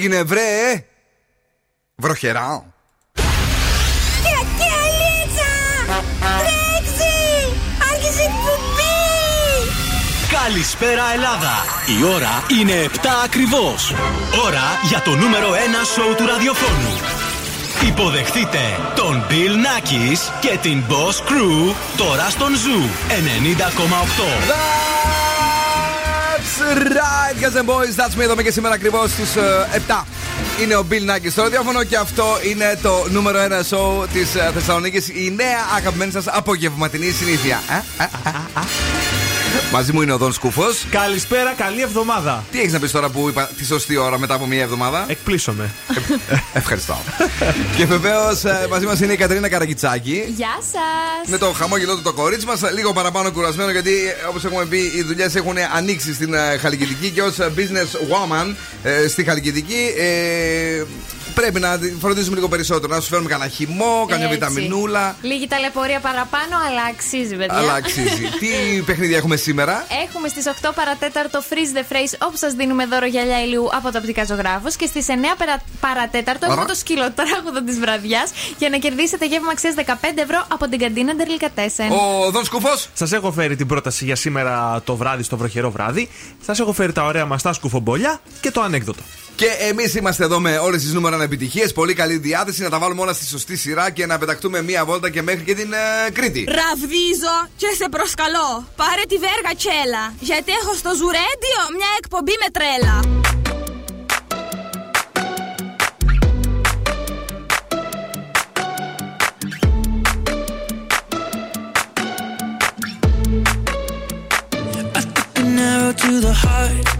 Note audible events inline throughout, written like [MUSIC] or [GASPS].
έγινε βρε Βροχερά Καλησπέρα Ελλάδα! Η ώρα είναι 7 ακριβώς. Ώρα για το νούμερο 1 σοου του ραδιοφώνου. Υποδεχτείτε τον Bill Nackis και την Boss Crew τώρα στον Zoo 90,8 right, guys and boys. That's me. Εδώ και σήμερα ακριβώς στις 7. Είναι ο Bill Nackis στο ραδιόφωνο και αυτό είναι το νούμερο 1 show της ε, Θεσσαλονίκης. Η νέα αγαπημένη σας απογευματινή συνήθεια. Ε, ε, Μαζί μου είναι ο Δον Σκούφο. Καλησπέρα, καλή εβδομάδα. Τι έχεις να πεις τώρα που είπα τη σωστή ώρα μετά από μία εβδομάδα; Εκπλήσωμαι. ευχαριστώ. και βεβαίως μαζί μας είναι η Κατερίνα Καραγκιτσάκη. Γεια σας. Με το χαμόγελό του το κορίτσι μας. Λίγο παραπάνω κουρασμένο γιατί όπως έχουμε πει οι δουλειές έχουν ανοίξει στην Χαλκιδική και ως business woman στη Χαλκιδική πρέπει να φροντίζουμε λίγο περισσότερο. Να σου φέρουμε κανένα χυμό, καμιά βιταμινούλα. Λίγη ταλαιπωρία παραπάνω, αλλά αξίζει, παιδιά. Αλλά αξίζει. [LAUGHS] Τι παιχνίδια έχουμε σήμερα; Έχουμε στις 8 παρατέταρτο Freeze the Phrase, όπου σας δίνουμε δώρο γυαλιά ηλίου από τα οπτικά ζωγράφου. Και στις 9 παρατέταρτο έχουμε το σκυλοτράγουδο της βραδιάς για να κερδίσετε γεύμα αξίας 15 ευρώ από την καντίνα Ντερλικατέσεν. Ο Δον Σκουφός. Σας έχω φέρει την πρόταση για σήμερα το βράδυ, στο βροχερό βράδυ. Σας έχω φέρει τα ωραία μας τα σκουφομπολιά και το ανέκδοτο. Και εμείς είμαστε εδώ με όλες τις νούμερα επιτυχίε. Πολύ καλή διάθεση να τα βάλουμε όλα στη σωστή σειρά και να πεταχτούμε μία βόλτα και μέχρι και την uh, Κρήτη. Ραβδίζω και σε προσκαλώ. Πάρε τη βέργα τσέλα. Γιατί έχω στο Ζουρέντιο μια εκπομπή με τρέλα. to the heart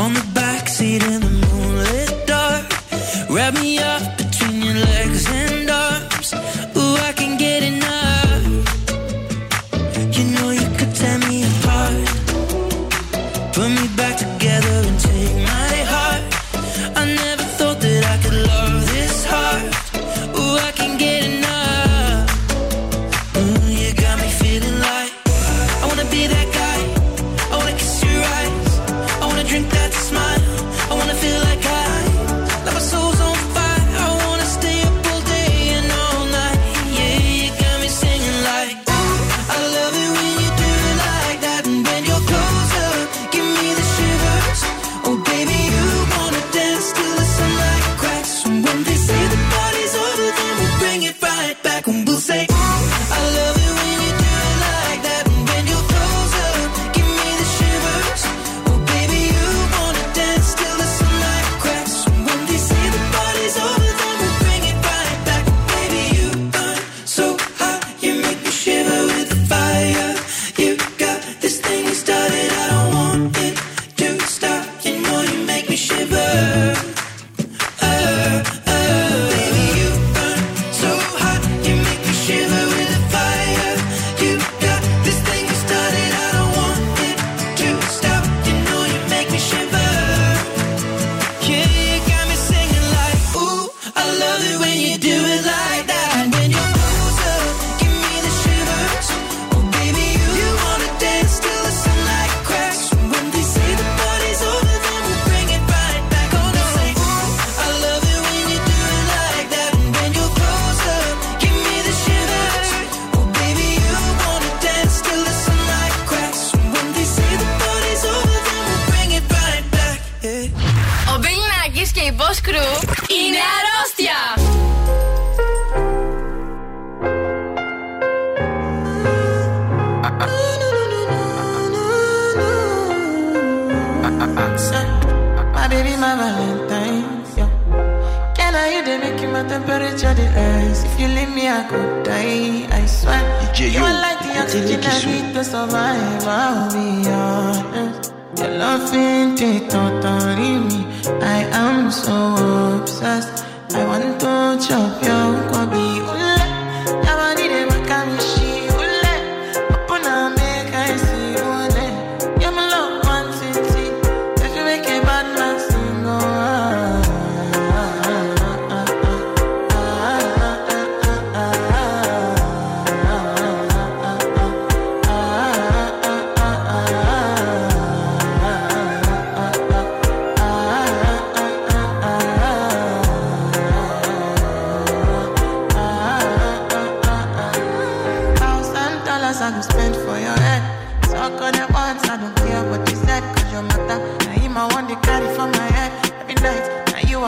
On the backseat in the moonlit dark. Wrap me up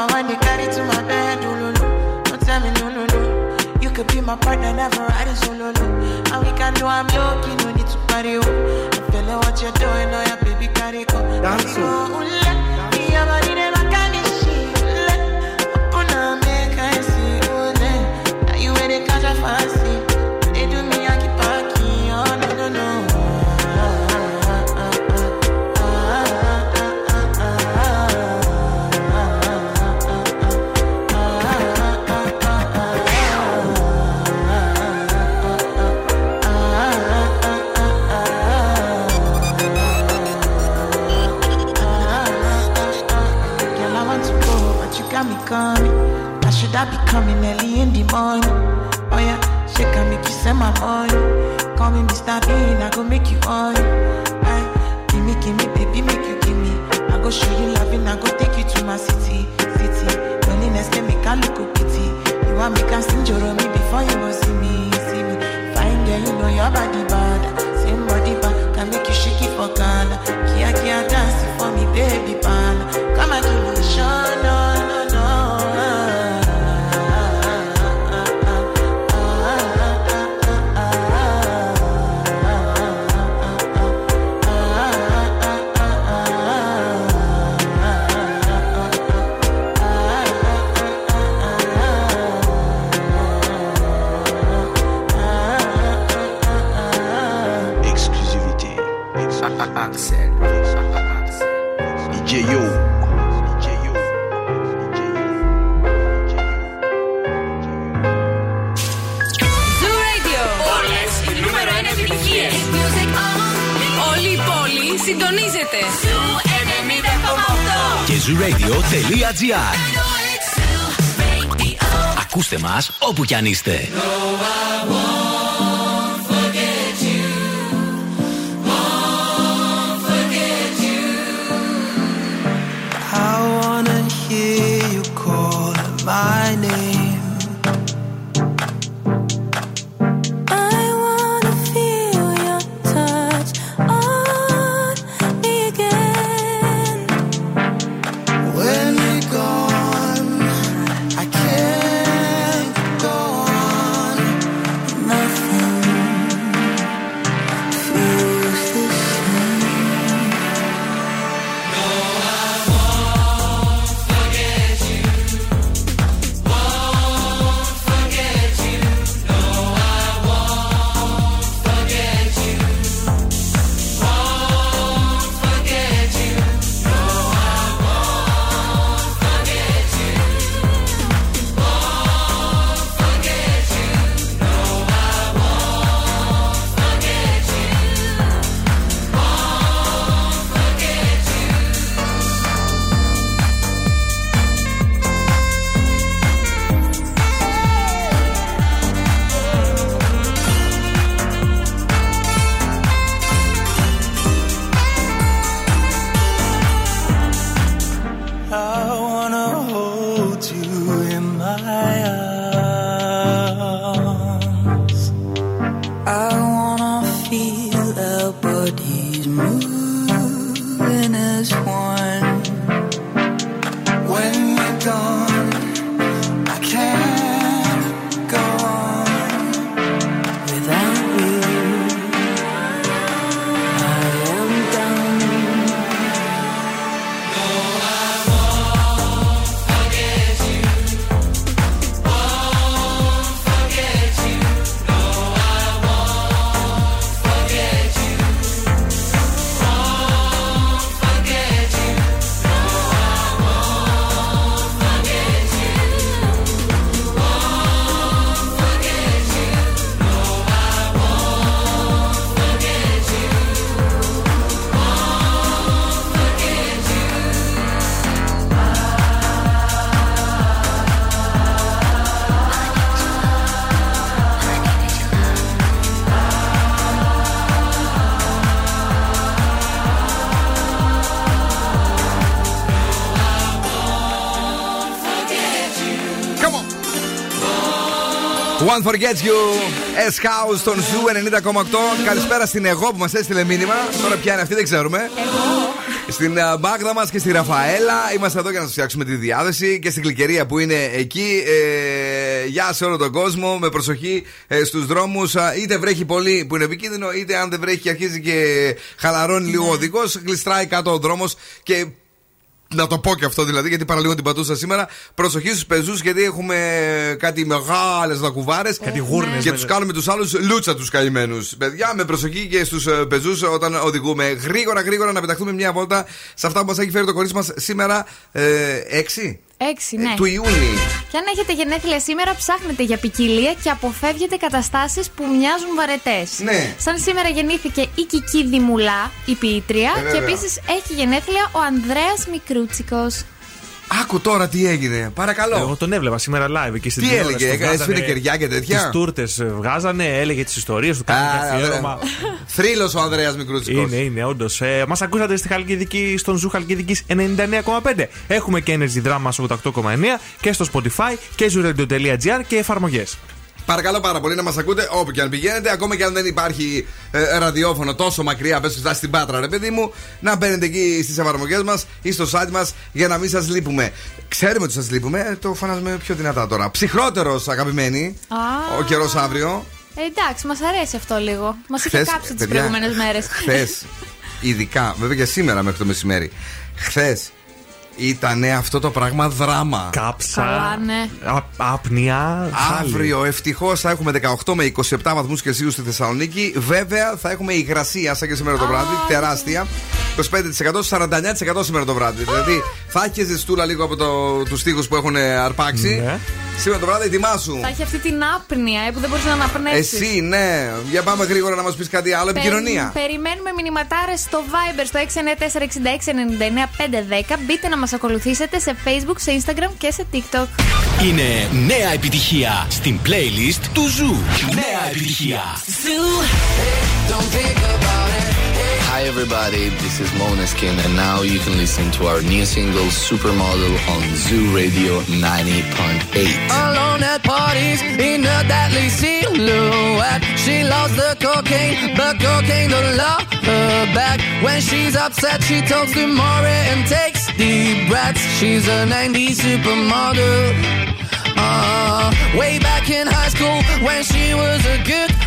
you I want to carry to my bed. Ooh, no, no. Don't tell me no, no, no. You could be my partner, never ride it solo. No. And we can do I'm lucky, no need to party. Oh. I'm feeling what you're doing, oh yeah, baby, carry go. Dance, oh. oh, oh, Carry go, morning? Oh yeah, she can make you send my money. Call me Mr. Bean, I go make you on. Aye, give me, give me, baby, make you give me. I go show you loving, I go take you to my city, city. Loneliness can make I look a pity. You want me can sing me before you go see me, see me. Fine girl, you know your body bad. 90,8. Και zooradio.gr Ακούστε μας όπου κι αν είστε. One forgets you. S House στον Zoo 90,8. Καλησπέρα στην εγώ που μας έστειλε μήνυμα. Τώρα ποια είναι αυτή, δεν ξέρουμε. Στην α, Μάγδα μας και στη Ραφαέλα. Είμαστε εδώ για να σας φτιάξουμε τη διάθεση και στην κλικερία που είναι εκεί. Ε, γεια σε όλο τον κόσμο. Με προσοχή ε, στους δρόμους. Είτε βρέχει πολύ που είναι επικίνδυνο, είτε αν δεν βρέχει και αρχίζει και χαλαρώνει λίγο ο οδηγός. Γλιστράει κάτω ο δρόμος και να το πω και αυτό δηλαδή, γιατί παραλίγο την πατούσα σήμερα. Προσοχή στους πεζούς, γιατί έχουμε κάτι μεγάλες δακουβάρε. Κάτι γούρνες Και με- τους κάνουμε τους άλλους λούτσα τους καημένους. Παιδιά, με προσοχή και στους πεζούς όταν οδηγούμε. Γρήγορα, γρήγορα να πεταχτούμε μια βόλτα σε αυτά που μας έχει φέρει το κορίτσι μας σήμερα. Ε, 6 Έξι, ναι. του Ιούνιου. Και αν έχετε γενέθλια σήμερα, ψάχνετε για ποικιλία και αποφεύγετε καταστάσεις που μοιάζουν βαρετές. Ναι. Σαν σήμερα γεννήθηκε η Κική Δημουλά, η ποιήτρια, Ε, και βέβαια. επίσης έχει γενέθλια ο Ανδρέας Μικρούτσικος. Άκου τώρα τι έγινε. Παρακαλώ. Εγώ τον έβλεπα σήμερα live εκεί στην Τι τηλεόραση. έλεγε, Το έκανε βγάζανε σβήνει κεριά και τέτοια; Τις τούρτες ε, βγάζανε, έλεγε τις ιστορίες του, κάνει ένα αφιέρωμα. Θρύλος ο Ανδρέας Μικρούτσικος. Είναι, είναι, όντως. Ε, Μας ακούσατε στη Χαλκιδική, στον Zoo Χαλκιδικής 99,5. Έχουμε και Energy Drama 88,9 και στο Spotify και zooradio.gr και εφαρμογές. Παρακαλώ πάρα πολύ να μας ακούτε όπου και αν πηγαίνετε. Ακόμα και αν δεν υπάρχει ε, ραδιόφωνο τόσο μακριά, πες φτάσεις στην Πάτρα, ρε παιδί μου, να μπαίνετε εκεί στις εφαρμογές μας ή στο site μας για να μην σας λείπουμε. Ξέρουμε ότι σας λείπουμε, ε, το φανάζουμε πιο δυνατά τώρα. Ψυχρότερος, αγαπημένοι, Α. ο καιρός αύριο. Ε, εντάξει, μας αρέσει αυτό λίγο. Μας είχε Χθες, κάψει τις παιδιά, προηγούμενες μέρες. Χθες, ειδικά, βέβαια και σήμερα μέχρι το μεσημέρι. Χθες ήταν αυτό το πράγμα δράμα. Κάψα. Καλά, ναι. α- Άπνοια. χάλι. Αύριο ευτυχώς θα έχουμε 18 με 27 βαθμούς Κελσίου στη Θεσσαλονίκη. Βέβαια θα έχουμε υγρασία σαν και σήμερα το βράδυ, τεράστια. 25%, 49% σήμερα το βράδυ. Δηλαδή θα έχεις ζεστούλα λίγο από το, τους τοίχους που έχουν αρπάξει. Ναι. Σήμερα το βράδυ ετοιμάσου. Θα έχει αυτή την άπνοια ε, που δεν μπορείς να αναπνεύσεις. Εσύ, ναι. Για πάμε γρήγορα να μας πεις κάτι άλλο. Επικοινωνία. Περιμένουμε μηνυματάρες στο Viber στο 694-6699-510. Μπείτε να μας ακολουθήσετε σε Facebook, σε Instagram και σε TikTok. Είναι νέα επιτυχία στην playlist του Zoo. Νέα επιτυχία. Hi everybody, this is Måneskin and now you can listen to our new single Supermodel on Zoo Radio 90.8. Alone at parties in a deadly silhouette. She loves the cocaine, but cocaine don't love her back. When she's upset, she talks to Maury and takes deep breaths. She's a 90s supermodel. Uh, way back in high school when she was a good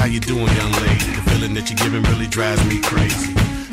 How you doing, young lady? The feeling that you're giving really drives me crazy.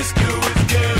is good, good.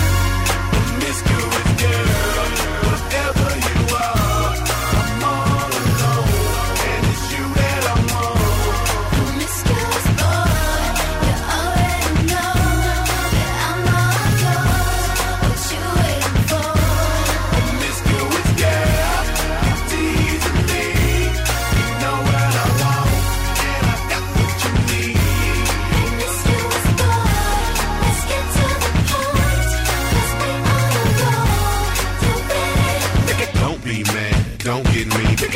is good.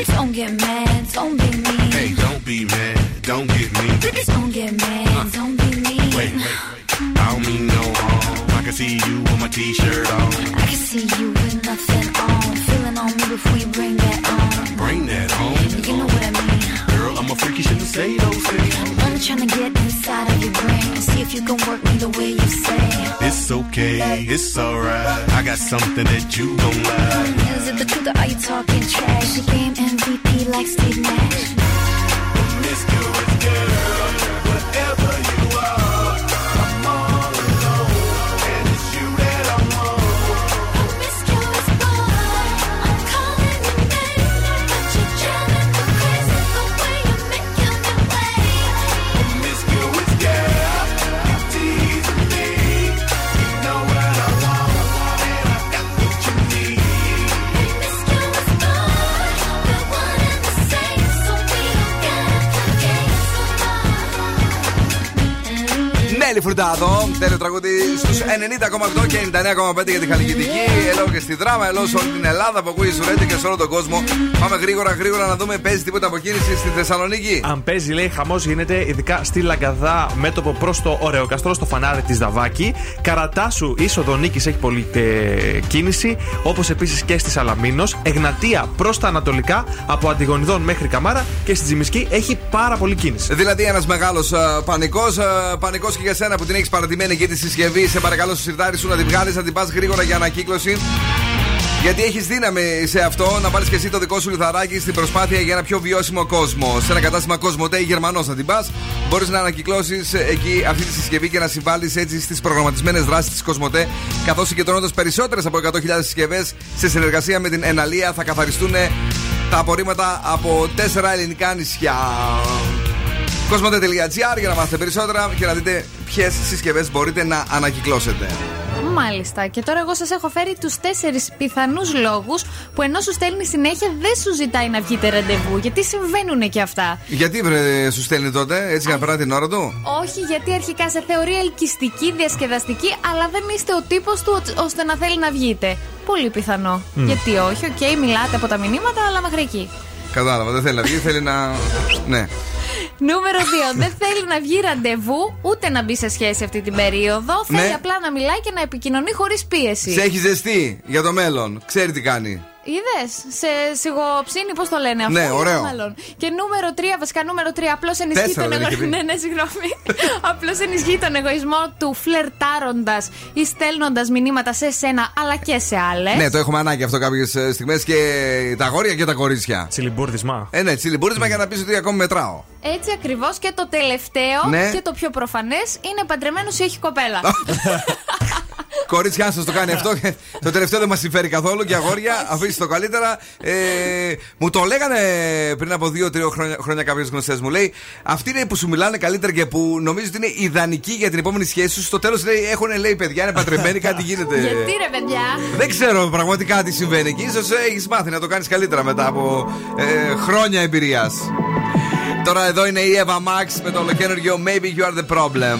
Don't get mad, don't be mean. Hey, don't be mad, don't get me. Don't get mad, uh. don't be mean. Wait, wait, I don't mean no harm. I can see you with my t-shirt on. I can see you with nothing on. Feeling on me before you bring that on. bring that home. You know what I mean. Girl, I'm a freaky shit to say those things. I'm trying to get inside of your brain see if you can work me the way you say. It's okay, it's alright. I got something that you gon' like. Is it the truth or are you talking trash? MVP like Steve Nash. Νέλη Φουρτάδο, τέλειο τραγούδι στους 90,8 και 99,5 για τη Χαλκιδική. Ελό και στη δράμα, ελό σε όλη την Ελλάδα που ακούει Σουρέτη και σε όλο τον κόσμο. Πάμε γρήγορα, γρήγορα να δούμε, παίζει τίποτα αποκίνηση στη Θεσσαλονίκη. Αν παίζει, λέει, χαμός γίνεται ειδικά στη Λαγκαδά, μέτωπο προς το Ωραιοκαστρό, στο φανάρι της Δαβάκη. Καρατάσου, είσοδο νίκης έχει πολλή ε, κίνηση, όπως επίσης και στη Σαλαμίνος. Εγνατία προς τα ανατολικά, από Αντιγονιδών μέχρι Καμάρα και στη Τζιμισκή έχει πάρα πολλή κίνηση. Δηλαδή ένας μεγάλος πανικός, πανικός και για σένα που την έχεις παρατημένη εκεί τη συσκευή. Σε παρακαλώ στο σιρτάρι σου να την βγάλεις, να την πας γρήγορα για ανακύκλωση. Γιατί έχεις δύναμη σε αυτό να βάλει και εσύ το δικό σου λιθαράκι στην προσπάθεια για ένα πιο βιώσιμο κόσμο. Σε ένα κατάστημα Κοσμοτέ ή Γερμανός να την πας, μπορείς να ανακυκλώσεις εκεί αυτή τη συσκευή και να συμβάλλεις έτσι στις προγραμματισμένες δράσεις της Κοσμοτέ. Καθώς συγκεντρώνοντας περισσότερες από 100.000 συσκευές σε συνεργασία με την Εναλία θα καθαριστούν τα απορρίμματα από τέσσερα ελληνικά νησιά. Κοσμοτέ.gr για να μάθετε περισσότερα και να δείτε ποιες συσκευές μπορείτε να ανακυκλώσετε. Μάλιστα. Και τώρα εγώ σας έχω φέρει τους τέσσερις πιθανούς λόγους που ενώ σου στέλνει συνέχεια δεν σου ζητάει να βγείτε ραντεβού. Γιατί συμβαίνουν και αυτά. Γιατί βρε, σου στέλνει τότε, έτσι για να περάσει την ώρα του; Όχι, γιατί αρχικά σε θεωρεί ελκυστική, διασκεδαστική, αλλά δεν είστε ο τύπος του ώστε να θέλει να βγείτε. Πολύ πιθανό. Μμ. Γιατί όχι, οκ, μιλάτε από τα μηνύματα, αλλά μέχρι εκεί. Κατάλαβα, δεν θέλει να βγει, θέλει να. Ναι. Νούμερο 2. δεν θέλει να βγει ραντεβού ούτε να μπει σε σχέση αυτή την περίοδο. Ναι. Θέλει απλά να μιλάει και να επικοινωνεί χωρίς πίεση. Σε έχει ζεστεί για το μέλλον. Ξέρει τι κάνει. Είδες, σε σιγοψήνει, πώς το λένε αυτό; Ναι, ωραίο. Μάλλον. Και νούμερο 3, βασικά νούμερο 3, απλώς ενισχύει Τέσσερα τον δεν είχε εγωισμό. πει. Ναι, ναι, συγγνώμη. απλώς ενισχύει τον εγωισμό του φλερτάροντας ή στέλνοντας μηνύματα σε σένα αλλά και σε άλλες. Ναι, το έχουμε ανάγκη αυτό κάποιες στιγμές και τα αγόρια και τα κορίτσια. Τσιλιμπούρδισμα. Ε, ναι, τσιλιμπούρδισμα για να πεις ότι ακόμη μετράω. Έτσι ακριβώς και το τελευταίο Ναι. και το πιο προφανές είναι παντρεμένος ή έχει κοπέλα. [LAUGHS] [LAUGHS] Κορίτσια, σας το κάνει αυτό. το τελευταίο δεν μας συμφέρει καθόλου και αγόρια, αφήστε το καλύτερα. Ε, μου το λέγανε πριν από δύο-τρία χρόνια, χρόνια κάποιες γνωστές μου. Λέει, αυτοί είναι που σου μιλάνε καλύτερα και που νομίζω ότι είναι ιδανικοί για την επόμενη σχέση σου. Στο τέλος λέει, έχουν λέει παιδιά, είναι παντρεμένοι, κάτι γίνεται. Γιατί ρε παιδιά; Δεν ξέρω πραγματικά τι συμβαίνει εκεί. σω έχεις μάθει να το κάνεις καλύτερα μετά από ε, χρόνια εμπειρίας. Τώρα εδώ είναι η Eva Max με το ολοκένουργιο Maybe You Are the Problem.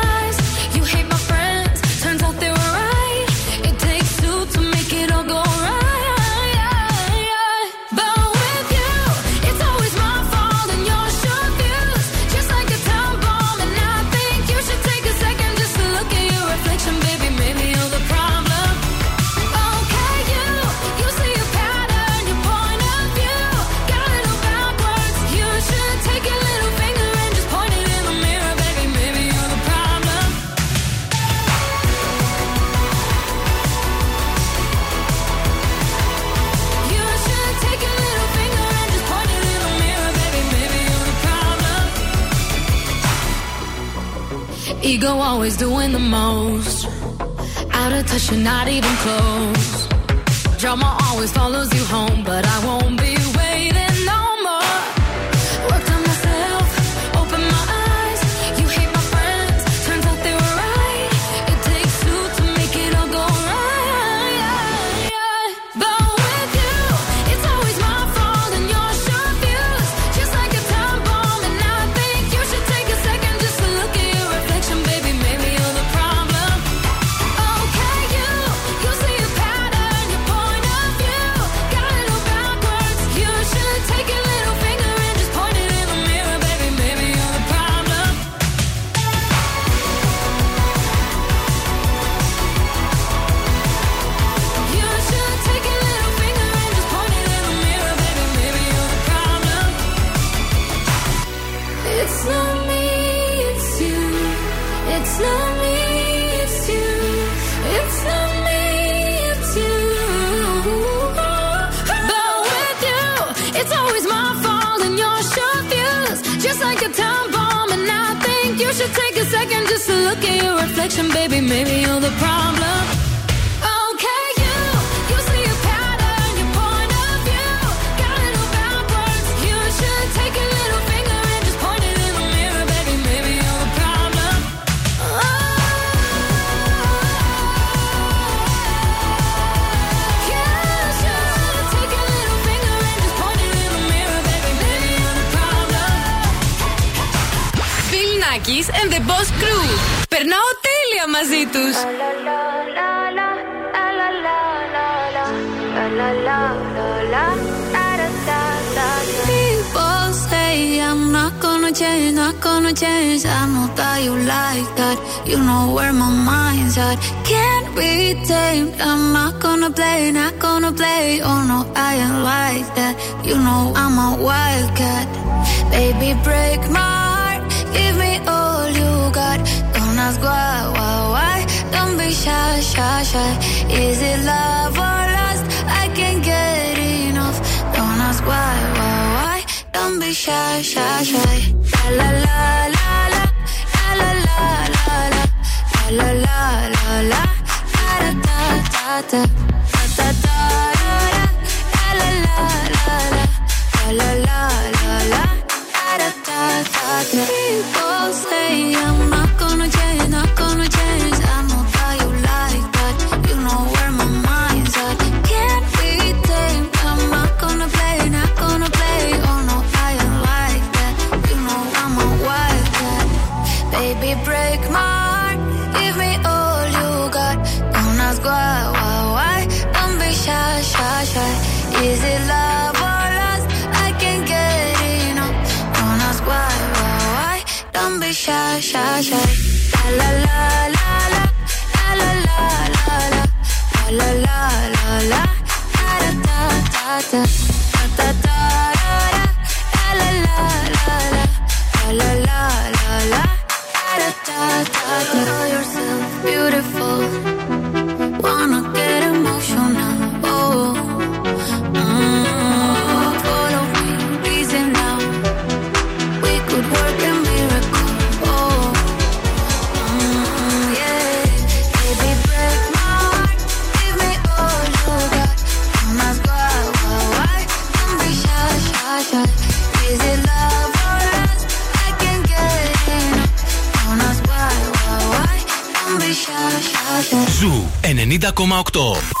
Ego always doing the most. Out of touch, you're not even close. Drama always follows you home, but I won't be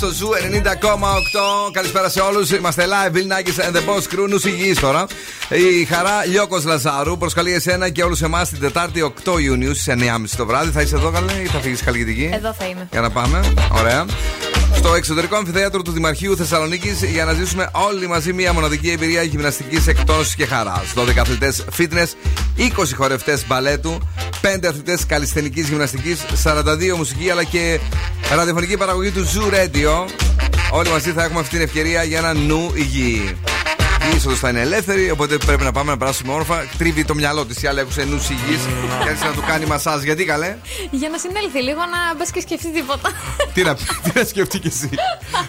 Στο Zoo 90,8. Καλησπέρα σε όλους. Είμαστε live, Bill Nackis and the Boss Crew. Νους υγιής τώρα. Η χαρά Λιώκος Λαζάρου προσκαλεί εσένα και όλους εμάς την Τετάρτη 8 Ιουνίου στις 9.30 το βράδυ. Θα είσαι εδώ, καλέ, ή θα φύγεις καλλιτική. Εδώ θα είμαι. Για να πάμε. Ωραία. Στο εξωτερικό αμφιθέατρο του Δημαρχείου Θεσσαλονίκης για να ζήσουμε όλοι μαζί μια μοναδική εμπειρία γυμναστικής εκτόνωσης και χαράς. 12 αθλητές fitness, 20 χορευτές μπαλέτου, 5 αθλητές καλλιστενική γυμναστικής, 42 μουσική αλλά και ραδιοφωνική παραγωγή του Zoo Radio. Όλοι μαζί θα έχουμε αυτή την ευκαιρία για ένα νου υγιή. Η είσοδο θα είναι ελεύθερη, οπότε πρέπει να πάμε να περάσουμε όρφα. Τρίβει το μυαλό της, η άλλη έχουν νους υγιής. [LAUGHS] Και άρχισε να του κάνει μασάζ. Γιατί καλέ; Για να συνέλθει λίγο να μπες και σκεφτείς τίποτα. [LAUGHS] Τι να, τι να σκεφτεί κι εσύ;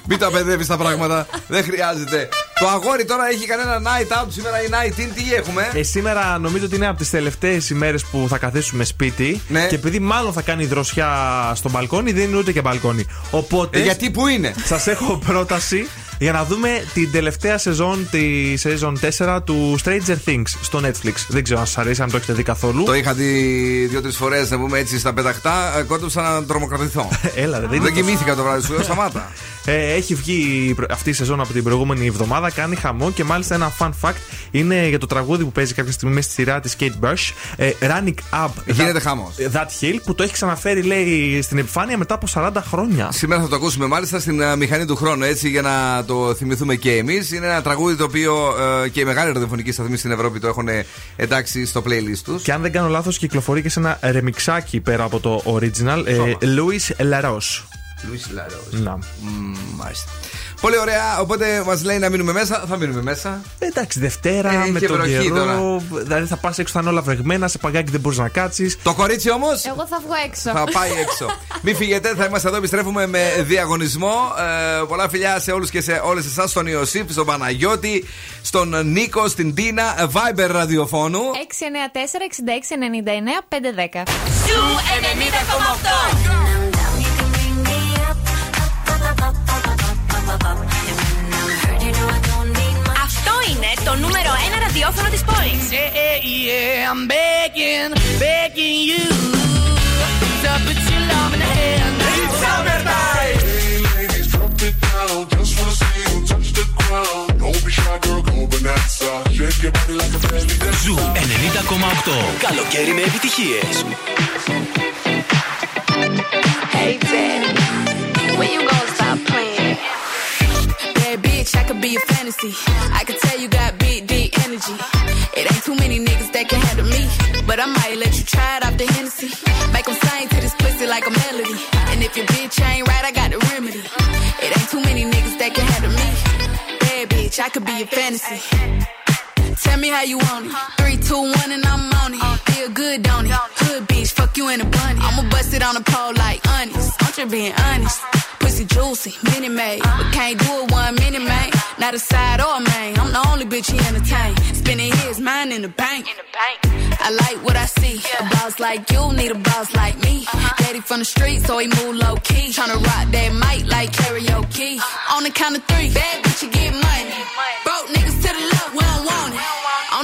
Μην τα παιδεύει τα πράγματα. Δεν χρειάζεται. Το αγόρι τώρα έχει κανένα night out σήμερα η night in. Τι έχουμε; Ε, σήμερα νομίζω ότι είναι από τις τελευταίες ημέρες που θα καθίσουμε σπίτι. Ναι. Και επειδή μάλλον θα κάνει δροσιά στο μπαλκόνι, δεν είναι ούτε και μπαλκόνι. Οπότε. Ε, γιατί πού είναι; Σας έχω πρόταση για να δούμε την τελευταία σεζόν, τη season 4 του Stranger Things στο Netflix. Δεν ξέρω αν σας αρέσει, αν το έχετε δει καθόλου. Το είχα δει δύο-τρεις φορές να πούμε έτσι στα πεταχτά. ε, Κόντεψα να τρομοκρατηθώ. [LAUGHS] Έλα, δεν είναι Δεν κοιμήθηκα το βράδυ σου, λέω σταμάτα. [LAUGHS] Ε, έχει βγει η προ- αυτή η σεζόν από την προηγούμενη εβδομάδα, κάνει χαμό και μάλιστα ένα fun fact είναι για το τραγούδι που παίζει κάποια στιγμή μέσα στη σειρά της Kate Bush. Ε, Running Up. Γίνεται that, χαμός. That Hill που το έχει ξαναφέρει, λέει, στην επιφάνεια μετά από 40 χρόνια. Σήμερα θα το ακούσουμε μάλιστα στην ε, μηχανή του χρόνου, έτσι για να το θυμηθούμε και εμείς. Είναι ένα τραγούδι το οποίο ε, και οι μεγάλοι ραδιοφωνικοί σταθμοί στην Ευρώπη το έχουν εντάξει στο playlist τους. Και αν δεν κάνω λάθος, κυκλοφορεί και σε ένα ρεμιξάκι πέρα από το original. Ε, Louis Laros. Λουίς Λαρός. Να. Μμμ, Μάλιστα. Πολύ ωραία. Οπότε μας λέει να μείνουμε μέσα. Θα μείνουμε μέσα. Εντάξει, Δευτέρα Ε, με και τον βροχή καιρό. τώρα. Δηλαδή θα πας έξω, θα είναι όλα βρεγμένα, σε παγκάκι δεν μπορείς να κάτσεις. Το κορίτσι όμως; Εγώ θα βγω έξω. θα πάει έξω. [LAUGHS] Μην φύγετε, θα είμαστε εδώ. Επιστρέφουμε με διαγωνισμό. Ε, πολλά φιλιά σε όλους και σε όλες εσάς. Στον Ιωσήφ, στον Παναγιώτη, στον Νίκο, στην Τίνα. ε, Viber ραδιοφώνου. 694-6699-510. Ζου 90,8. Το νούμερο 1 ραδιόφωνο της πόλης. Yeah, yeah, I'm begging, begging you to put your love in the hand. It's summertime. Hey, ladies, drop it down. Just wanna see you touch the ground. Don't be shy, girl, go bonanza. Shake your body like a belly dancer. Ζου 90,8. Καλοκαίρι με επιτυχίες. Hey, daddy, when you gonna stop playing? Bad bitch, I could be a fantasy. I could tell you got big, deep energy. It ain't too many niggas that can handle me. But I might let you try it off the Hennessy. Make them sing to this pussy like a melody. And if your bitch ain't right, I got the remedy. It ain't too many niggas that can handle me. Bad bitch, I could be a fantasy. Tell me how you want it. Three, two, one, and I'm on it. Feel good, don't it? Hood bitch, fuck you in a bunny. I'ma bust it on the pole like honest. I'm just being honest. Pussy juicy, mini made. But can't do it one mini man. Not a side or a main. I'm the only bitch he entertain. Spending his mind in the bank. I like what I see. A boss like you need a boss like me. Daddy from the street, so he move low key. Tryna rock that mic like karaoke. On the count of three, bad bitch, you get money. Broke niggas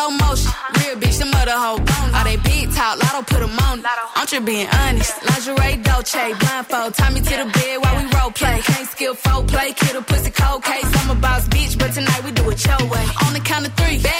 Slow motion. Uh-huh. Real bitch, the mother hoe bone. All they big talk, lotto put 'em on it. I'm just being honest. Lingerie, Dolce, blindfold. Tie me to the bed while we role play. Can't skill folk play, kid a pussy cold case. I'm a boss bitch, but tonight we do it your way. On the count of three, bad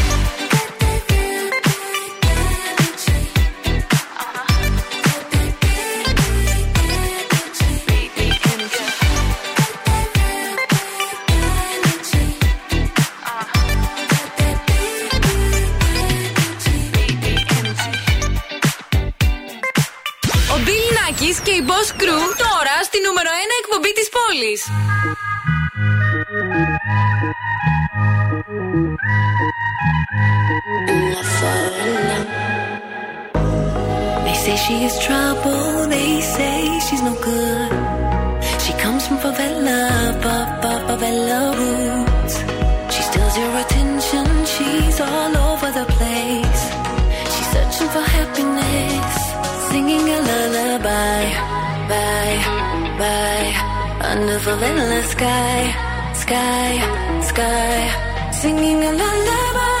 Bill Nackis και η Boss Crew τώρα στη νούμερο 1 εκπομπή της πόλης. They say she is trouble, they say she's no good. She comes from favela, fa- fa- favela roots. Under favela sky, sky, sky, singing a lullaby,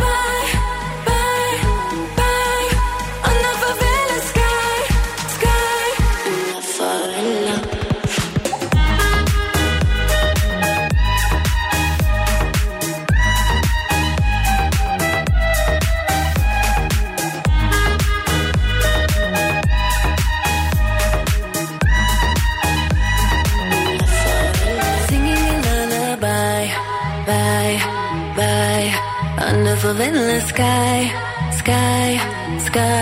sky, sky, sky.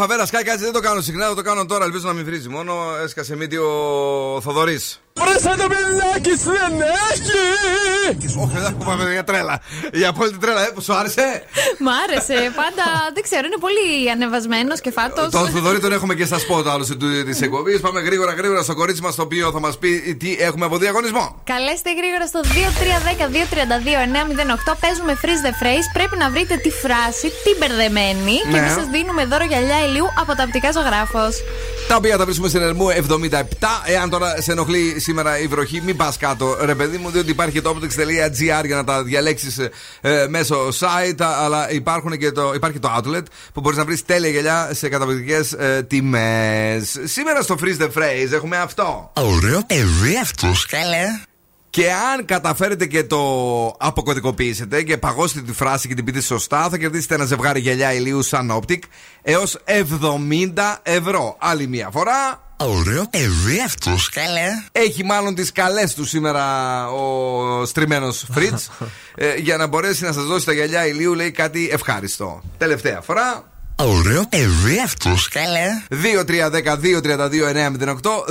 Φαβέρα Σκάι, κάτσε δεν το κάνω συχνά, θα το κάνω τώρα. Ελπίζω να μην βρίζει. Μόνο έσκασε μύτη ο Θοδωρής. Βρέσα το πελάκι δεν έχει! Όχι, δεν θα πάμε για τρέλα. Η απόλυτη τρέλα, ε, που σου άρεσε; Μ' άρεσε. Πάντα δεν ξέρω, είναι πολύ ανεβασμένος και φάτος. Τον Θοδωρή τον έχουμε και στα σπότ άλλωστε της εκπομπής. Πάμε γρήγορα γρήγορα στο κορίτσι μας το οποίο θα μας πει τι έχουμε από διαγωνισμό. Καλέστε γρήγορα στο 2310-232-908. Παίζουμε freeze the phrase. Πρέπει να βρείτε τη φράση, την μπερδεμένη. Και Ναι. εμεί σας δίνουμε δώρο γυαλιά ηλίου από τα οπτικά ζωγράφος. Τα οποία τα βρίσκουμε στην Ερμού 77. Εάν τώρα σε ενοχλεί σήμερα η βροχή, μην πας κάτω, ρε παιδί μου, διότι υπάρχει το optics.gr για να τα διαλέξεις μέσω site. Αλλά υπάρχουν και το, υπάρχει το outlet που μπορείς να βρεις τέλεια γυαλιά σε καταπληκτικές ε, τιμές. Σήμερα στο Freeze the Phrase έχουμε αυτό. Ωραίο παιδί αυτό, καλέ. Και αν καταφέρετε και το αποκωδικοποιήσετε και παγώσετε τη φράση και την πείτε σωστά, θα κερδίσετε ένα ζευγάρι γυαλιά ηλίου σαν Optic έως 70 ευρώ. Άλλη μία φορά. Ωραίο παιδί αυτός, καλέ. Έχει μάλλον τις καλές του σήμερα ο στριμμένος Φριτ. [LAUGHS] ε, για να μπορέσει να σας δώσει τα γυαλιά ηλίου, λέει κάτι ευχάριστο. Τελευταία φορά. Ωραίο παιδί αυτός, καλέ. 2-3-10-2-32-9-08.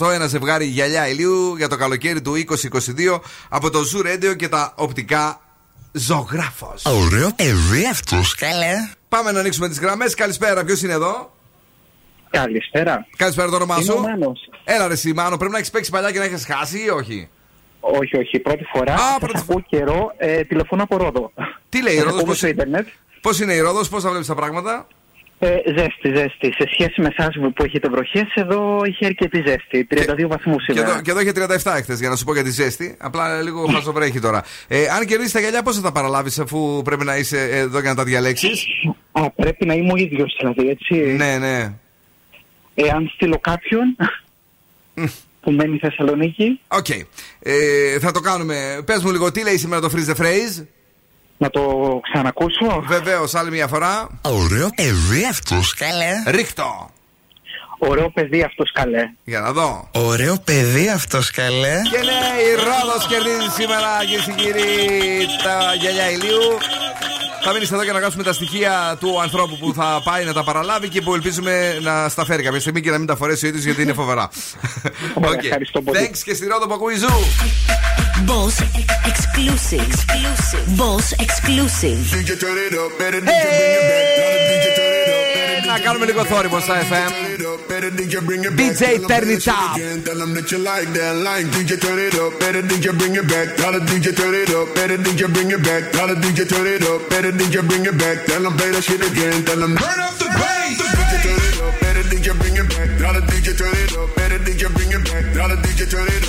2-3-10-2-32-9-08. Ένα ζευγάρι γυαλιά ηλίου για το καλοκαίρι του 2022 από το Zoo Radio και τα οπτικά ζωγράφος. Ωραίο παιδί αυτός, καλέ. Πάμε να ανοίξουμε τις γραμμές. Καλησπέρα, ποιος είναι εδώ; Καλησπέρα. Καλησπέρα το όνομά Είμαι σου; ο Μάνος. Έλα ρε εσύ, Μάνο, πρέπει να έχεις παίξει παλιά και να έχεις χάσει ή όχι; Όχι, όχι, πρώτη φορά. Α, Σας ακούω καιρό, ε, τηλεφωνώ από Ρόδο. Τι λέει η Σας Ρόδος, ακούω πώς- στο ίντερνετ. Πώς είναι η Ρόδος, πώς θα βλέπεις τα πράγματα; Ε, ζέστη, ζέστη. Σε σχέση με εσάς που έχετε βροχές, εδώ είχε αρκετή ζέστη. 32 βαθμούς Και σήμερα. εδώ, και εδώ είχε 37 εχθές για να σου πω για τη ζέστη. Απλά λίγο χαζοβρέχει τώρα. Ε, αν κερδίσεις τα γυαλιά, πώς θα τα παραλάβεις αφού πρέπει να είσαι εδώ για να τα διαλέξεις; Α, πρέπει να είμαι ο ίδιος δηλαδή, έτσι. Ναι, ναι. Εάν στείλω κάποιον [LAUGHS] που μένει Θεσσαλονίκη. Οκ. Ε, θα το κάνουμε. Πες μου λίγο, τι λέει σήμερα το freeze the phrase; Να το ξανακούσω. Βεβαίως, άλλη μια φορά. Ωραίο παιδί αυτός, καλέ. Ρίχ' το. Ωραίο παιδί αυτός καλέ. Για να δω. Ωραίο παιδί αυτός, καλέ. Και ναι, η Ρόδος κερδίζει σήμερα, κυρίες και κύριοι, τα γυαλιά ηλίου. Θα μείνεις εδώ για να γράψουμε τα στοιχεία του ανθρώπου που θα πάει να τα παραλάβει και που ελπίζουμε να στα φέρει κάποια στιγμή και να μην τα φορέσει ο ίδιος γιατί είναι φοβερά. Ωραία, [LAUGHS] Οκ. ευχαριστώ πολύ. Thanks και στη Ρόδο που ακούει Zoo. Boss exclusive. exclusive. Boss exclusive. Να κάνουμε λίγο θόρυβο στα FM. DJ turn it up. Tell them that you like that line. DJ turn it up. Better DJ bring it back. Tell the DJ turn it up. Better DJ bring it back. Tell the DJ turn it up. Better DJ bring it back. Tell them play that shit again. Tell them turn up the bass. DJ turn it up. Better DJ bring it back. Tell the DJ turn it up. Better DJ bring it back. Tell the DJ turn it up.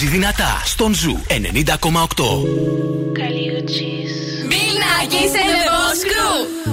παίζει δυνατά στον Ζου 90,8. Μιλάκι σε Boss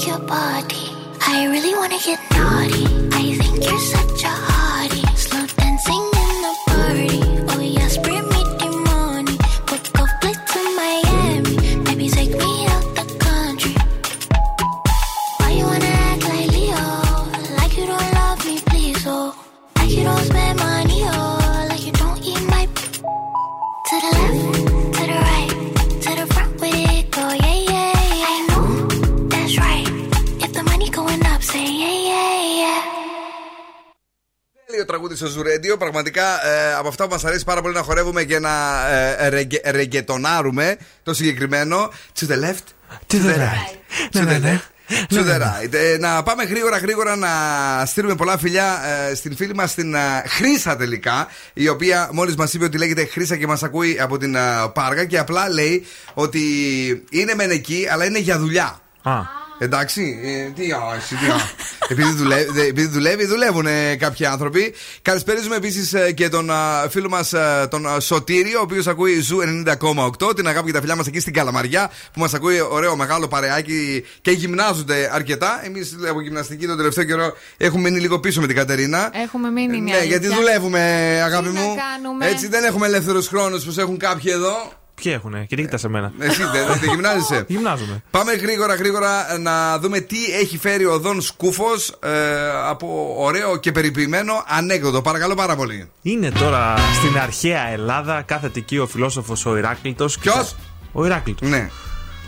like your body. I really wanna get naughty. I think you're such a hottie. Slow dancing τραγούδι στο Ζουρέντιο. Πραγματικά ε, από αυτά που μας αρέσει πάρα πολύ να χορεύουμε και να ε, ρεγκε, ρεγκετονάρουμε το συγκεκριμένο. To the left, To the right. To Ναι, the ναι, ναι. left. To the right. Ε, να πάμε γρήγορα γρήγορα να στείλουμε πολλά φιλιά ε, στην φίλη μας την ε, Χρύσα τελικά. Η οποία μόλις μας είπε ότι λέγεται Χρύσα και μας ακούει από την ε, Πάργα και απλά λέει ότι είναι μεν εκεί αλλά είναι για δουλειά. Α. Εντάξει, ε, τι α, εσύ, τι α. [LAUGHS] επειδή, δουλεύει, δε- επειδή δουλεύει, δουλεύουν ε, κάποιοι άνθρωποι. Καλησπέριζουμε επίσης και τον α, φίλο μας τον α, Σωτήριο, ο οποίος ακούει Zoo 90,8. Την αγάπη και τα φιλιά μας εκεί στην Καλαμαριά, που μας ακούει ωραίο μεγάλο παρεάκι και γυμνάζονται αρκετά. Εμείς από γυμναστική τον τελευταίο καιρό έχουμε μείνει λίγο πίσω με την Κατερίνα. Έχουμε μείνει μια Ναι, γιατί αλήθεια. δουλεύουμε, αγάπη Τι να μου. κάνουμε. Έτσι δεν έχουμε ελεύθερους χρόνους που έχουν κάποιοι εδώ. Ποιοι έχουνε, και τι κοιτάς σε μένα. Εσύ δεν δεν γυμνάζεσαι. [LAUGHS] Γυμνάζομαι. Πάμε γρήγορα γρήγορα να δούμε τι έχει φέρει ο Δον Σκούφος από ωραίο και περιποιημένο ανέκδοτο. Παρακαλώ πάρα πολύ. Είναι τώρα στην αρχαία Ελλάδα, κάθεται εκεί ο φιλόσοφος ο Ηράκλειτο. Ποιος; Ο Ηράκλειτο. Ναι.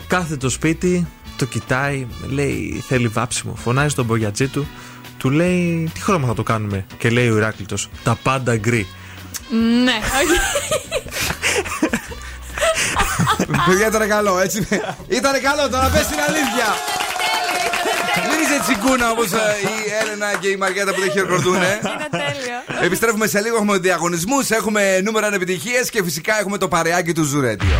Κάθεται το σπίτι, το κοιτάει, λέει θέλει βάψιμο. Φωνάζει τον μπογιατζή του, του λέει τι χρώμα θα το κάνουμε; Και λέει ο Ηράκλειτο, τα πάντα γκρι. Ναι, όχι. [LAUGHS] [LAUGHS] Παιδιά ήταν καλό, έτσι. Ήταν καλό, τώρα πες την αλήθεια. Μην είσαι τσιγκούνα όπως η Έλενα και η Μαριέτα που δεν χειροκροτούν. [LAUGHS] Είναι τέλειο. Επιστρέφουμε σε λίγο. Έχουμε διαγωνισμούς, έχουμε νούμερα επιτυχίες και φυσικά έχουμε το παρεάκι του Ζουρέντιο.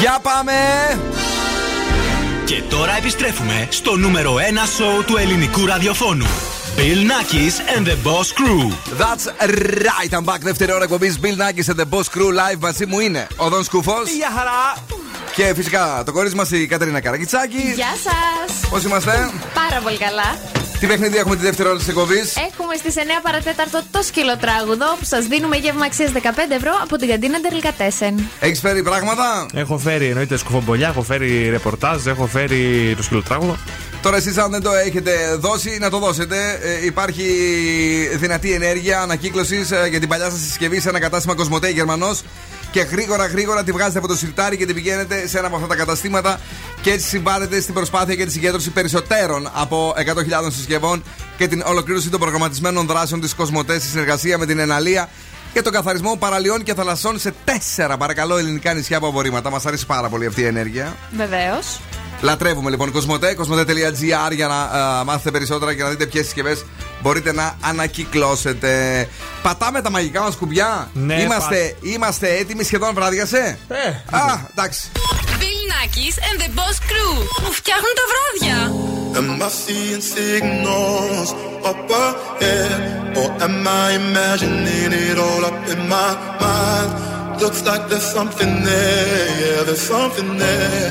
Για πάμε! Και τώρα επιστρέφουμε στο νούμερο 1 σοου του ελληνικού ραδιοφώνου. Bill Nackis and the Boss Crew. That's right, I'm back. Δεύτερη ώρα εκπομπής Bill Nackis and the Boss Crew live μαζί μου είναι ο Δον Σκούφος. Γεια χαρά! Και φυσικά το κορίτσι μας η Κατερίνα Καρακιτσάκη. Γεια σας. Πώς είμαστε, Πάρα πολύ καλά. Τι παιχνίδι έχουμε τη δεύτερη ώρα της εκπομπής; Έχουμε στις 9 παρατέταρτο το σκυλοτράγουδο που σας δίνουμε γεύμα αξίας 15 ευρώ από την καντίνα Τερλικατέσεν. Έχεις φέρει πράγματα; Έχω φέρει εννοείται σκουφομπολιά, έχω φέρει ρεπορτάζ, έχω φέρει το σκυλοτράγουδο. Τώρα εσείς αν δεν το έχετε δώσει να το δώσετε Ε, Υπάρχει δυνατή ενέργεια ανακύκλωσης για την παλιά σας συσκευή σε ένα κατάστημα Κοσμοτέ Γερμανός και γρήγορα γρήγορα τη βγάζετε από το σιρτάρι και την πηγαίνετε σε ένα από αυτά τα καταστήματα και έτσι συμβάλλετε στην προσπάθεια για τη συγκέντρωση περισσότερων από 100.000 συσκευών και την ολοκλήρωση των προγραμματισμένων δράσεων της Κοσμοτέ στη συνεργασία με την Εναλία και τον καθαρισμό παραλιών και θαλασσών σε τέσσερα παρακαλώ ελληνικά νησιά από απορρίμματα. Μας αρέσει πάρα πολύ αυτή η ενέργεια. Βεβαίως. Λατρεύουμε λοιπόν. Κοσμοτέ, κοσμοτέ.gr για να α, μάθετε περισσότερα και να δείτε ποιες συσκευές μπορείτε να ανακυκλώσετε. Πατάμε τα μαγικά μας κουμπιά. Ναι, είμαστε, είμαστε έτοιμοι σχεδόν βράδιασε; Ε, Α, εντάξει. Bill Nackis and the Boss Crew που φτιάχνουν τα βράδια. Am I seeing signals; Up ahead? Or am I imagining it all up in my mind? Looks like there's something there, yeah, there's something there.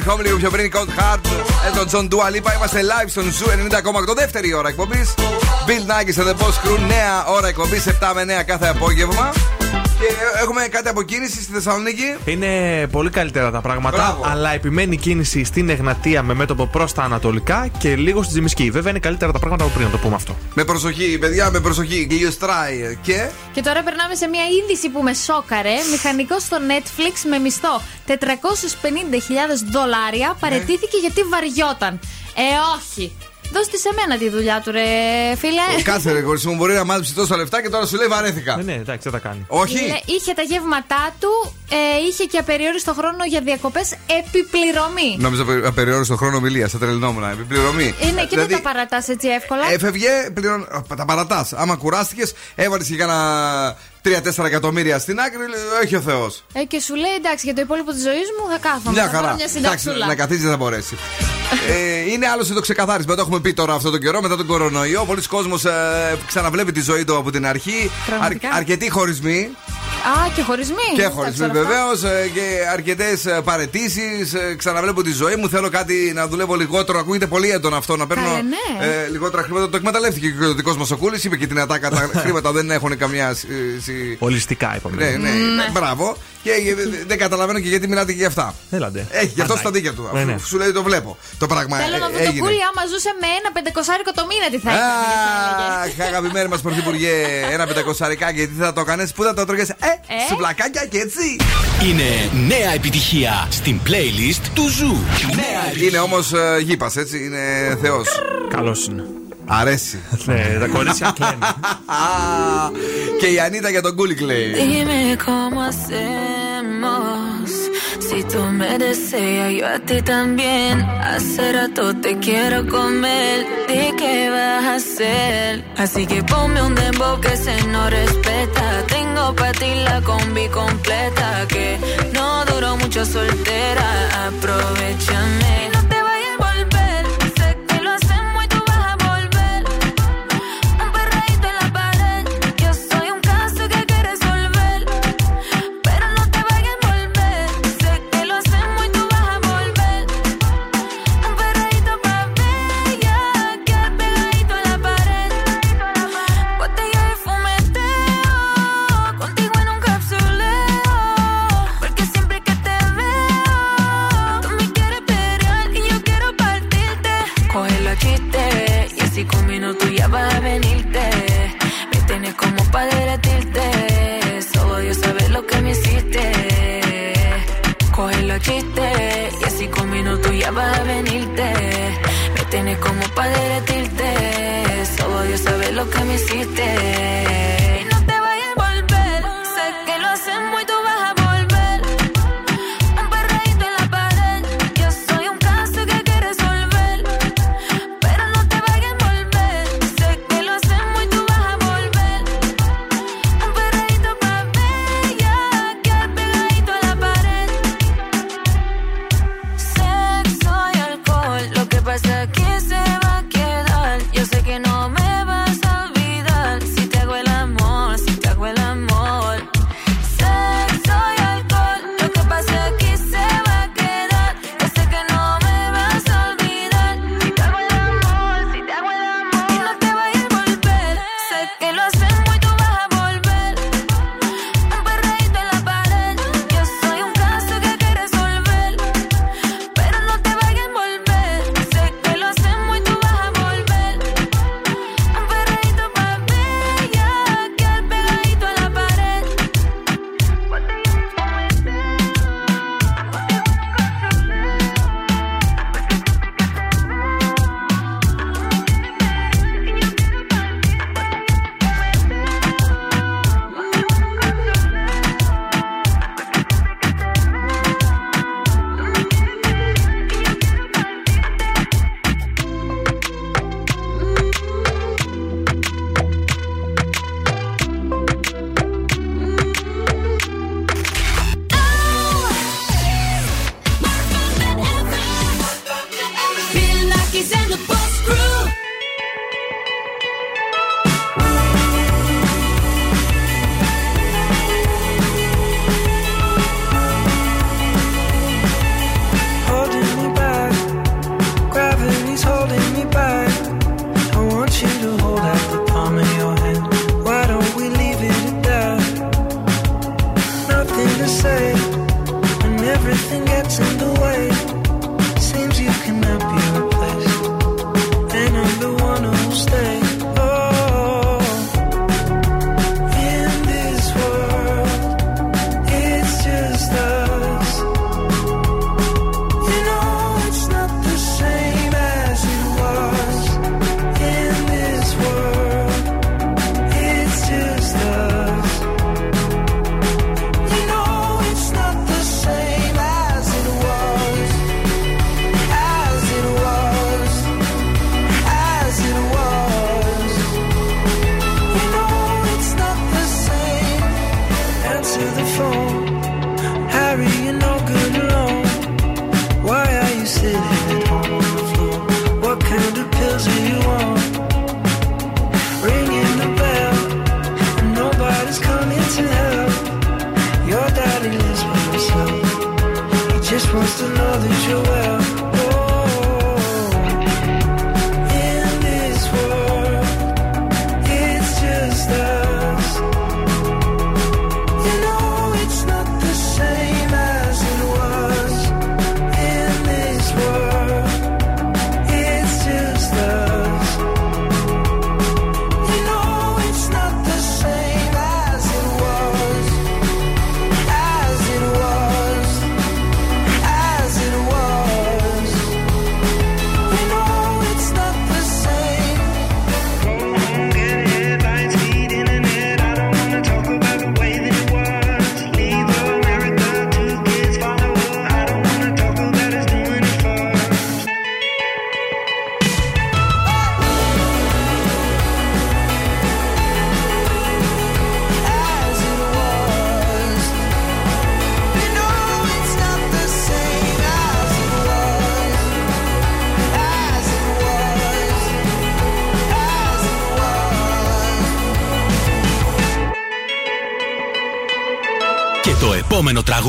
ερχόμενοι λίγο πιο πριν, Cold Heart, Elton John Dua Lipa. Είμαστε live στον Zoo 90,8, δεύτερη ώρα εκπομπής. Bill Nakis, The Boss Crew, νέα ώρα εκπομπής, 7 με 9 κάθε απόγευμα. Και έχουμε κάτι από κίνηση στη Θεσσαλονίκη. Είναι πολύ καλύτερα τα πράγματα. Αλλά επιμένει κίνηση στην Εγνατία με μέτωπο προς τα Ανατολικά και λίγο στη Τσιμισκή, Βέβαια είναι καλύτερα τα πράγματα από πριν να το πούμε αυτό. Με προσοχή, παιδιά, με προσοχή. Γλιστράει, και; Και τώρα περνάμε σε μια είδηση που με σόκαρε. Μηχανικό στο Netflix με μισθό 450.000 δολάρια ναι. παρετήθηκε γιατί βαριόταν. Ε, όχι. Δώσ' τη σε μένα τη δουλειά του, ρε φίλε. Κάθε ρε κορίτσι μου μπορεί να μάθει τόσα λεφτά και τώρα σου λέει βαρέθηκα. Ναι, ναι, εντάξει, δεν τα κάνει. Όχι. Λέ- Είχε τα γεύματά του, ε, είχε και απεριόριστο χρόνο για διακοπές επιπληρωμή. Νόμιζα απε- απεριόριστο χρόνο ομιλίας, θα τρελνόμουν. Επιπληρωμή. Είναι και Δηλαδή, δεν τα παρατάς έτσι εύκολα. Έφευγε, πληρων... τα παρατάς. Άμα κουράστηκες, έβαλες και κάνα 3-4 εκατομμύρια στην άκρη, λέει, έχει ο Θεός. Ε, και σου λέει εντάξει για το υπόλοιπο της ζωής μου θα κάθομαι. Μια θα πάρω χαρά. Μια Εντάξει, συνταξούλα. να καθίσει δεν θα μπορέσει. ε, είναι άλλωστε το ξεκαθάρισμα. Το έχουμε πει τώρα αυτό τον καιρό μετά τον κορονοϊό. Πολλοί κόσμος ε, ξαναβλέπει τη ζωή του από την αρχή. Πραγματικά. αρκετοί χωρισμοί. Α, και χωρισμοί. Και Δεν τα χωρισμοί ξέρω αυτά. βεβαίως και αρκετές παρετήσεις. Ξαναβλέπω τη ζωή μου. Θέλω κάτι να δουλεύω λιγότερο. Ακούγεται πολύ έντονο αυτό να παίρνω Καλέ, ναι. ε, λιγότερα χρήματα. Το εκμεταλλεύτηκε και ο δικός μας ο Κούλης. Είπε και την ατάκα. Τα [LAUGHS] χρήματα δεν έχουν καμιά. Ε, συ- Ολιστικά είπαμε. Ναι, ναι, μπράβο. Και ε, δεν καταλαβαίνω και γιατί μιλάτε και γι' αυτά. Έλατε. Έχει γι' αυτό Ανάγκη. στα δίκια του. Ναι, Αφού ναι. Σου λέει το βλέπω. Το πράγμα Θέλω να ε, δω το έγινε. κούλι άμα ζούσε με ένα πεντακοσάρικο το μήνα τι θα έκανε. Αχ, αγαπημένη μας πρωθυπουργέ, ένα πεντακοσαρικάκι, τι θα το έκανες, πού θα το τρώγες, ε, σε πλακάκια και έτσι. Είναι νέα επιτυχία στην playlist του Ζου. Νέα Είναι όμως γήπας, έτσι, είναι θεός. Καλός είναι. Αρέσει. Ναι, τα κορίτσια κλαίνουν. Και η Ανίτα για τον Κούλικ λέει. Dime cómo hacemos. Si tú me deseas, yo a ti también. Hace rato te quiero comer. ¿De qué vas a hacer? Así que ponme un dembow que se no respeta. Tengo para ti la combi completa. Que no duró mucho soltera. Aprovechame. Chiste y así con minutos ya vas a venirte. Me tienes como para derretirte. Solo Dios sabe lo que me hiciste.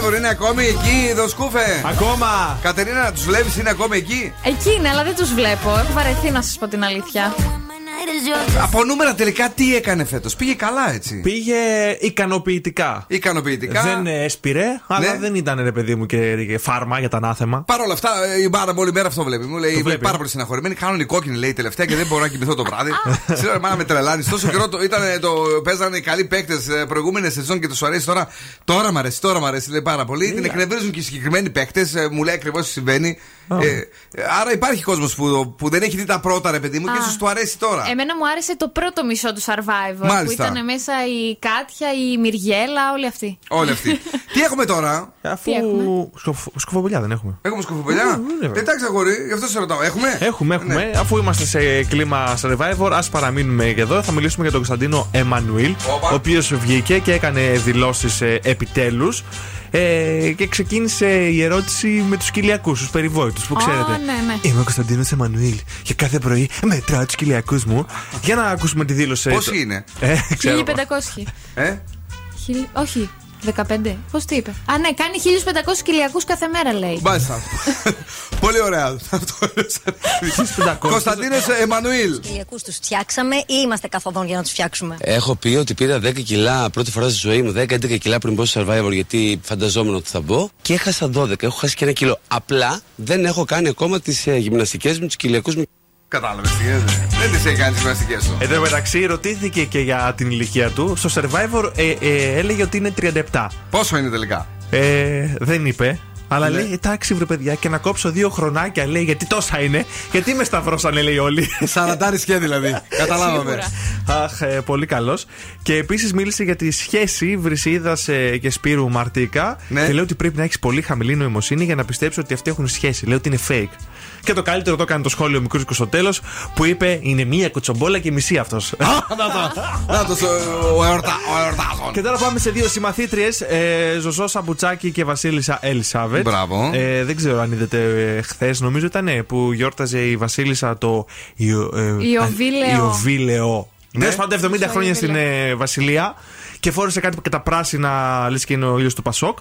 Survivor είναι ακόμη εκεί, δοσκούφε; Ακόμα. Κατερίνα, να τους βλέπεις, είναι ακόμη εκεί; Εκεί είναι, αλλά δεν τους βλέπω. Έχω βαρεθεί να σας πω την αλήθεια. Night is yours. Από νούμερα τελικά τι έκανε φέτος; Πήγε καλά έτσι; Πήγε ικανοποιητικά. Ικανοποιητικά. Δεν έσπηρε, αλλά Ναι. δεν ήταν ρε παιδί μου και, και φάρμα για τα ανάθεμα. Παρ' όλα αυτά, ε, η μπάρα μου όλη μέρα αυτό βλέπει. Μου λέει: Είμαι βλέπει. πάρα πολύ συναχωρημένη. Κάνουν οι κόκκινοι, λέει τελευταία και δεν μπορώ να κοιμηθώ το βράδυ. Σήμερα μάνα με τρελάνει. Τόσο καιρό το, ήταν, το, παίζανε οι καλοί παίκτες προηγούμενε σεζόν και τους αρέσει τώρα. Τώρα μ' αρέσει, τώρα μ' αρέσει λέει πάρα πολύ. Την εκνευρίζουν και οι συγκεκριμένοι παίκτες. Μου λέει ακριβώς τι συμβαίνει. Ε, άρα υπάρχει κόσμος που, που δεν έχει δει τα πρώτα, ρε παιδί μου, και Α. ίσως του αρέσει τώρα. Εμένα μου άρεσε το πρώτο μισό του Survivor. Μάλιστα. Που ήταν μέσα η Κάτια, η Μυριέλα, όλοι αυτοί. Όλοι αυτοί. [LAUGHS] Τι έχουμε τώρα; Αφού. Τι έχουμε; Σκοφ- Σκουφομπολιά δεν έχουμε. Έχουμε σκουφοπελιά. Εντάξει, αγόρι, γι' αυτό σε ρωτάω. Έχουμε; Έχουμε, έχουμε. Αφού είμαστε σε κλίμα survivor, ας παραμείνουμε και εδώ. Θα μιλήσουμε για τον Κωνσταντίνο Εμμανουήλ, ο οποίος βγήκε και έκανε δηλώσεις επιτέλους. Ε, και ξεκίνησε η ερώτηση με τους κοιλιακούς, τους περιβόητους που Α, ξέρετε. ναι, ναι. Είμαι ο Κωνσταντίνος Εμμανουήλ και κάθε πρωί μετράω τους κοιλιακούς μου. Για να ακούσουμε τη δήλωση. Πόσοι είναι; Ε, ξέρω. 1500. Ε; Χιλι- Όχι. 15. Πώς τι είπε; Α, ναι, κάνει 1500 κυλιακούς κάθε μέρα, λέει. Μάλιστα. [LAUGHS] Πολύ ωραία. Αυτό Κωνσταντίνες Εμμανουήλ. Κυλιακούς τους φτιάξαμε ή είμαστε καθοδόν για να τους φτιάξουμε; Έχω πει ότι πήρα 10 κιλά πρώτη φορά στη ζωή μου, 10-11 κιλά πριν μπω στο survivor γιατί φανταζόμουν ότι θα μπω και έχασα 12. Έχω χάσει και ένα κιλό. Απλά δεν έχω κάνει ακόμα τις ε, γυμναστικές μου, του κυλιακούς μου. Κατάλαβες τι γίνεται. Δεν τις έχει κάνει τις γυμναστικέ του. Εν τω μεταξύ, ρωτήθηκε και για την ηλικία του. Στο survivor ε, ε, έλεγε ότι είναι 37. Πόσο είναι τελικά; Ε, δεν είπε. Αλλά Ναι. λέει, εντάξει βρε παιδιά, και να κόψω δύο χρονάκια. Λέει, γιατί τόσα είναι. Γιατί με σταυρώσανε, λέει όλοι. Σαραντάρι και δηλαδή. [LAUGHS] Καταλάβαμε. Αχ, ε, πολύ καλός. Και επίσης μίλησε για τη σχέση Βρυσίδα και Σπύρου Μαρτίκα. Ναι. Και λέει ότι πρέπει να έχεις πολύ χαμηλή νοημοσύνη για να πιστέψεις ότι αυτοί έχουν σχέση. Λέει ότι είναι fake. Και το καλύτερο το έκανε το σχόλιο μικρού στο τέλος που είπε Είναι μία κουτσομπόλα και μισή αυτός. Να το ο εορτάζων. Και τώρα πάμε σε δύο συμμαθήτριες, ε, Ζωζό Σαμπουτσάκη και Βασίλισσα Ελισάβετ. Μπράβο. Ε, δεν ξέρω αν είδατε ε, χθες, νομίζω ήταν ε, που γιόρταζε η Βασίλισσα το. Ιω- ε, Ιωβίλεο. Ιωβίλεο. Ναι. Τέλος πάντων, 70 Στο χρόνια στην Ιωβίλεο. ε, Βασιλεία και φόρεσε κάτι και τα πράσινα, λες και είναι ο ήλιο του Πασόκ.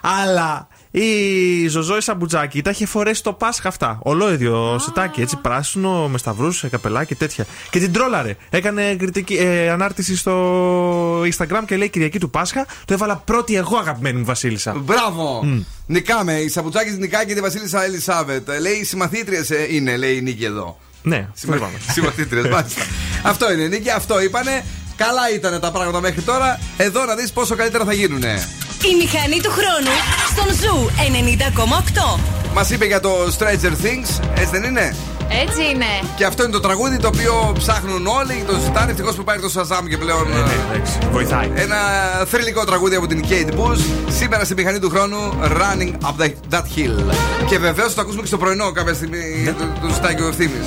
Αλλά η Ζωζό η Σαμπουτσάκη τα είχε φορέσει το Πάσχα αυτά. Ολόιδιο σετάκι, έτσι πράσινο, με σταυρούς, καπελάκι και τέτοια. Και την τρόλαρε. Έκανε κριτική, ε, ανάρτηση στο Instagram και λέει Κυριακή του Πάσχα. Το έβαλα πρώτη εγώ, αγαπημένη μου Βασίλισσα. Μπράβο! Μμ. Νικάμε. Η Σαμπουτσάκη νικάει και τη Βασίλισσα Ελισάβετ. Ε, Λέει συμμαθήτριες είναι, λέει η Νίκη εδώ. Ναι, [LAUGHS] Συμμαθήτριες, μάλιστα. [LAUGHS] Αυτό είναι η Νίκη, αυτό είπανε. Καλά ήταν τα πράγματα μέχρι τώρα. Εδώ να δεις πόσο καλύτερα θα γίνουνε. Η μηχανή του χρόνου στον Zoo 90,8. Μας είπε για το Stranger Things, έτσι δεν είναι; Έτσι είναι. Και αυτό είναι το τραγούδι το οποίο ψάχνουν όλοι, το ζητάνε. Ευτυχώς που υπάρχει το Shazam και πλέον. ε, Βοηθάει. Ένα θρηλυκό τραγούδι από την Kate Bush. Σήμερα στη μηχανή του χρόνου Running Up that, that Hill. Και βεβαίως θα το ακούσουμε και στο πρωινό κάποια στιγμή. Ναι. Το, το ζητάει και ο ευθύνη.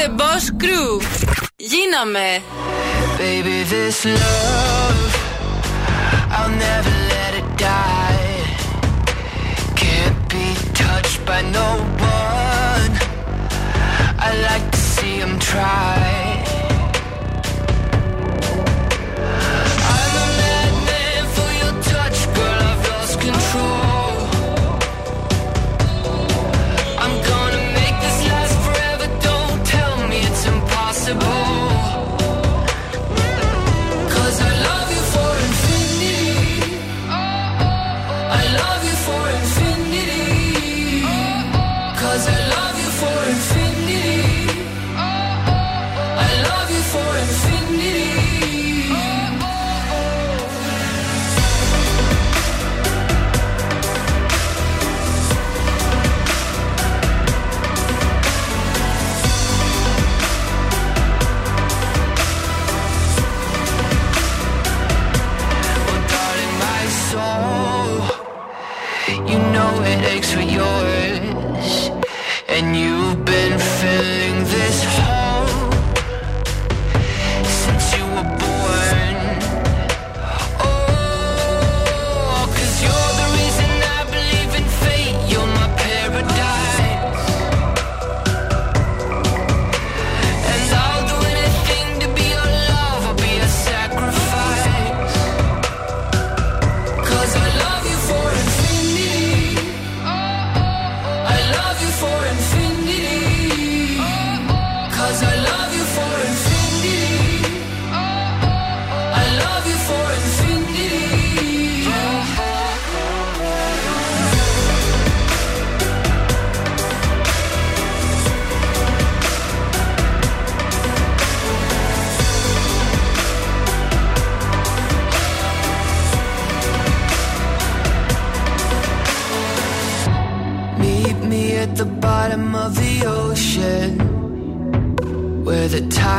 the Boss Crew. Γίναμε. Baby, this love, I'll never let it die. Can't be touched by no one. I like to see him try.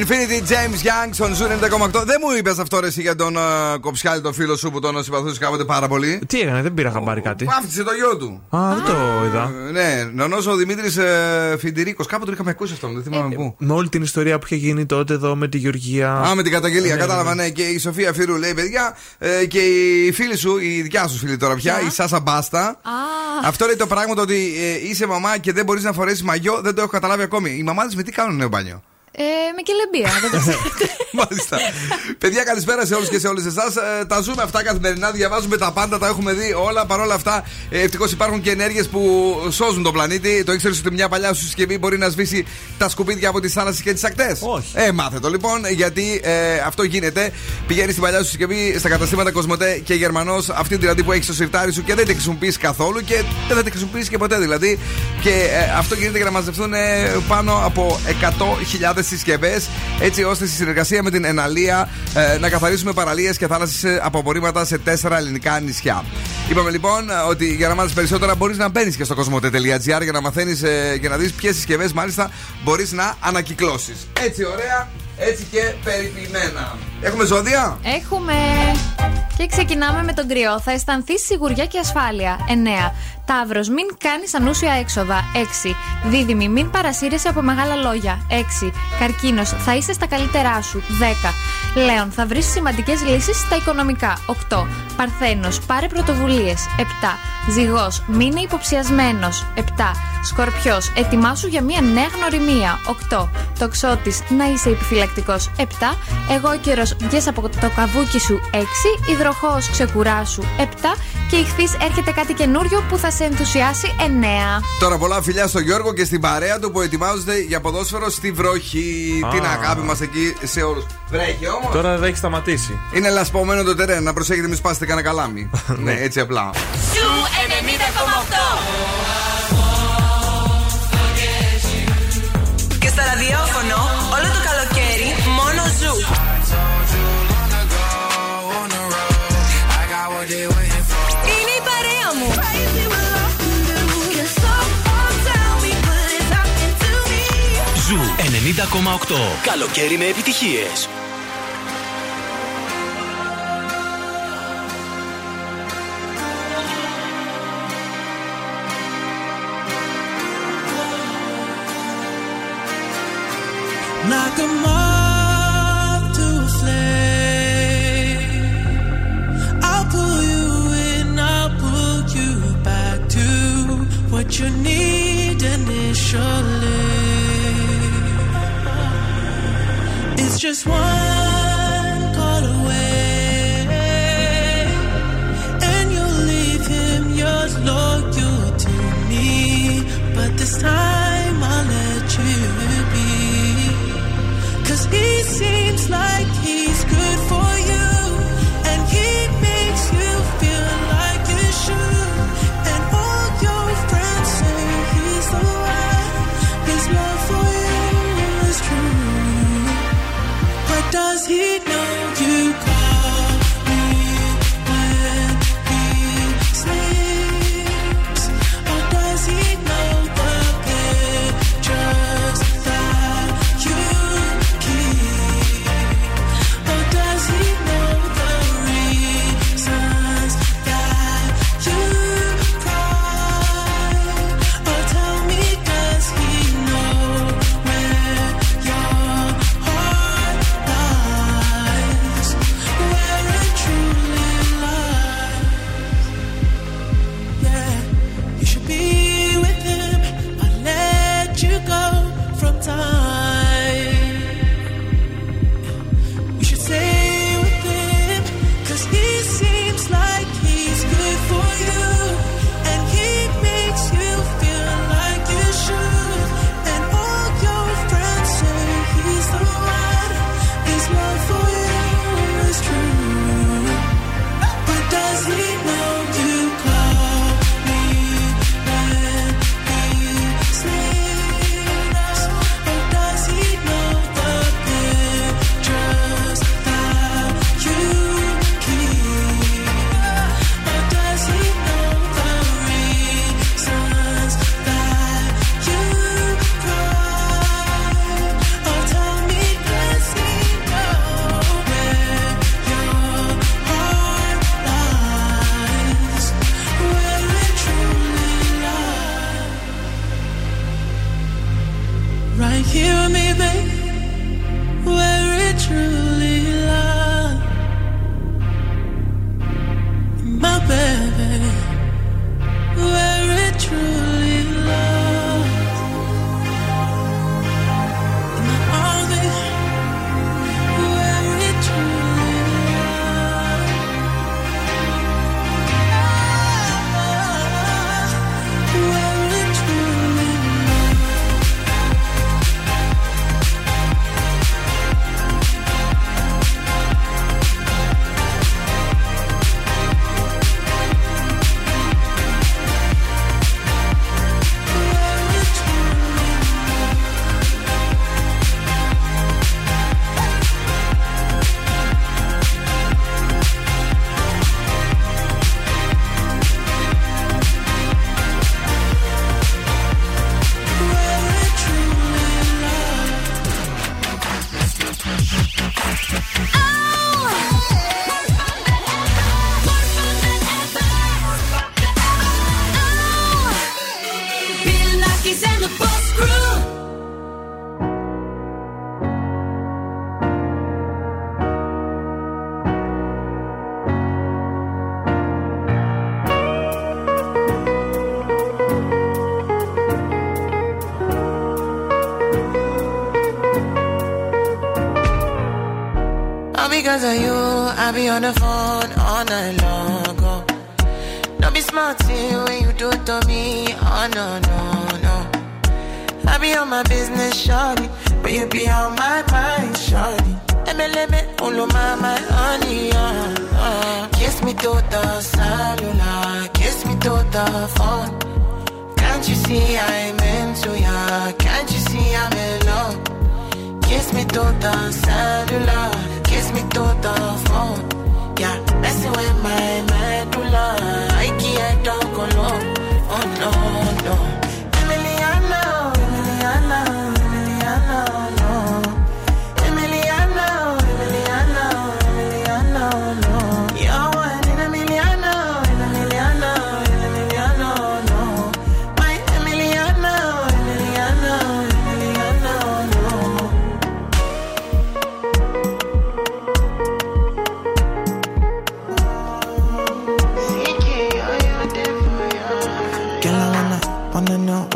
Infinity Jaymes Young στον Zoo 90,8. Δεν μου είπες αυτό ρε, εσύ για τον ε, Κοψιάλη, τον φίλο σου που τον συμπαθούσες κάποτε πάρα πολύ. Τι έκανε, δεν πήρα χαμπάρι κάτι. Βάφτισε το γιο του. Α, δεν το είδα. Ε, Ναι, νονός ο Δημήτρης ε, Φιντηρίκος. Κάπου τον είχαμε ακούσει αυτόν, δεν θυμάμαι πού. Με όλη την ιστορία που είχε γίνει τότε εδώ με τη Γεωργία. Α, με την καταγγελία, Ναι, κατάλαβα, ναι. Και η Σοφία Φύρου λέει, παιδιά, ε, και η φίλη σου, η δικιά σου φίλη τώρα πια, η Σάσα Μπάστα. Αυτό λέει το πράγμα το ότι ε, είσαι μαμά και δεν μπορείς να φορέσεις μαγιό, δεν το έχω καταλάβει ακόμη. Οι μαμάδες με τι κάνουν νέο μπάνιο; Ε, με κελεμπία. δεν το ξέρω. [LAUGHS] Μάλιστα. Παιδιά, καλησπέρα σε όλους και σε όλες εσάς. τα ζούμε αυτά καθημερινά, διαβάζουμε τα πάντα, τα έχουμε δει όλα. Παρ' όλα αυτά, ε, ευτυχώς υπάρχουν και ενέργειες που σώζουν τον πλανήτη. Το ήξερες ότι μια παλιά σου συσκευή μπορεί να σβήσει τα σκουπίδια από τις θάλασσες και τις ακτές; Όχι. Ε, μάθε το λοιπόν, γιατί ε, αυτό γίνεται. Πηγαίνει στην παλιά σου συσκευή στα καταστήματα Κοσμοτέ και Γερμανός, αυτή δηλαδή που έχεις στο σιρτάρι σου και δεν τη χρησιμοποιείς καθόλου και δεν θα τη χρησιμοποιήσει και ποτέ δηλαδή. Και ε, αυτό γίνεται για να μαζευτούν ε, πάνω από 100.000 συσκευές, έτσι ώστε στη συνεργασία με την Εναλία ε, να καθαρίσουμε παραλίες και θάλασσες από απορρίμματα σε τέσσερα ελληνικά νησιά. Είπαμε λοιπόν ε, ότι για να μάθεις περισσότερα μπορείς να μπαίνεις και στο κοσμοτέ.gr για να μαθαίνεις ε, και να δεις ποιες συσκευές μάλιστα μπορείς να ανακυκλώσεις. Έτσι ωραία, έτσι και περιποιημένα. Έχουμε ζώδια; Έχουμε. Και ξεκινάμε με τον κρυό. Θα αισθανθείς σιγουριά και ασφάλεια. 9. Ταύρο, μην κάνεις ανούσια έξοδα. 6. Δίδυμη, μην παρασύρεσαι από μεγάλα λόγια. 6. Καρκίνος, θα είσαι στα καλύτερά σου. 10. Λέων, θα βρεις σημαντικές λύσεις στα οικονομικά. 8. Παρθένος, πάρε πρωτοβουλίες. 7. Ζυγός, μείνε υποψιασμένος. 7. Σκορπιός, ετοιμάσου για μια νέα γνωριμία. 8. Τοξότης, να είσαι επιφυλακτικός. 7. Εγώ καιρο, βγες από το καβούκι σου. 6. Υδροχός, ξεκουράσου. 7. Και ηχθείς έρχεται κάτι καινούριο που θα σε ενθουσιάσει. 9. Τώρα πολλά φιλιά στον Γιώργο και στην παρέα του που ετοιμάζονται για ποδόσφαιρο στη βροχή. Α. Την αγάπη μας εκεί σε όλους. Βρέχει όμως. Τώρα δεν έχει σταματήσει. Είναι λασπωμένο το τερέν, να προσέχετε μην σπάσετε κανένα καλάμι. [LAUGHS] ναι, έτσι απλά. Zoo 90,8. Και στα ραδιόφωνο Καλοκαίρι με επιτυχίες. Like a moth to a flame. I'll pull you in, I'll pull you back to what you need initially. Just one on the phone all night long. Oh. Don't be smart when you do to me. Oh no, no, no. I be on my business, shorty. But you be on my mind, shorty. MLM, all my, my honey, uh, uh. Kiss me to the cellular, kiss me to the phone. Can't you see I'm into ya? Can't you see I'm in love? Kiss me to the cellular, kiss me to the phone. Messing with my medulla. I can't talk alone. Oh no, no.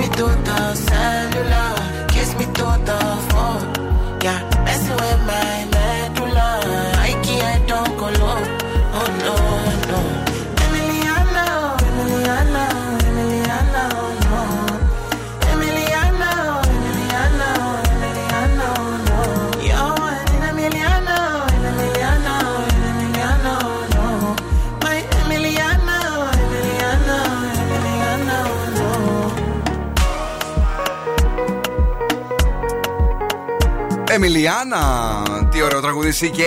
me to the cellular, kiss me to the phone. Yeah, messing with my Εμιλιάνα! Τι ωραίο τραγούδι CK.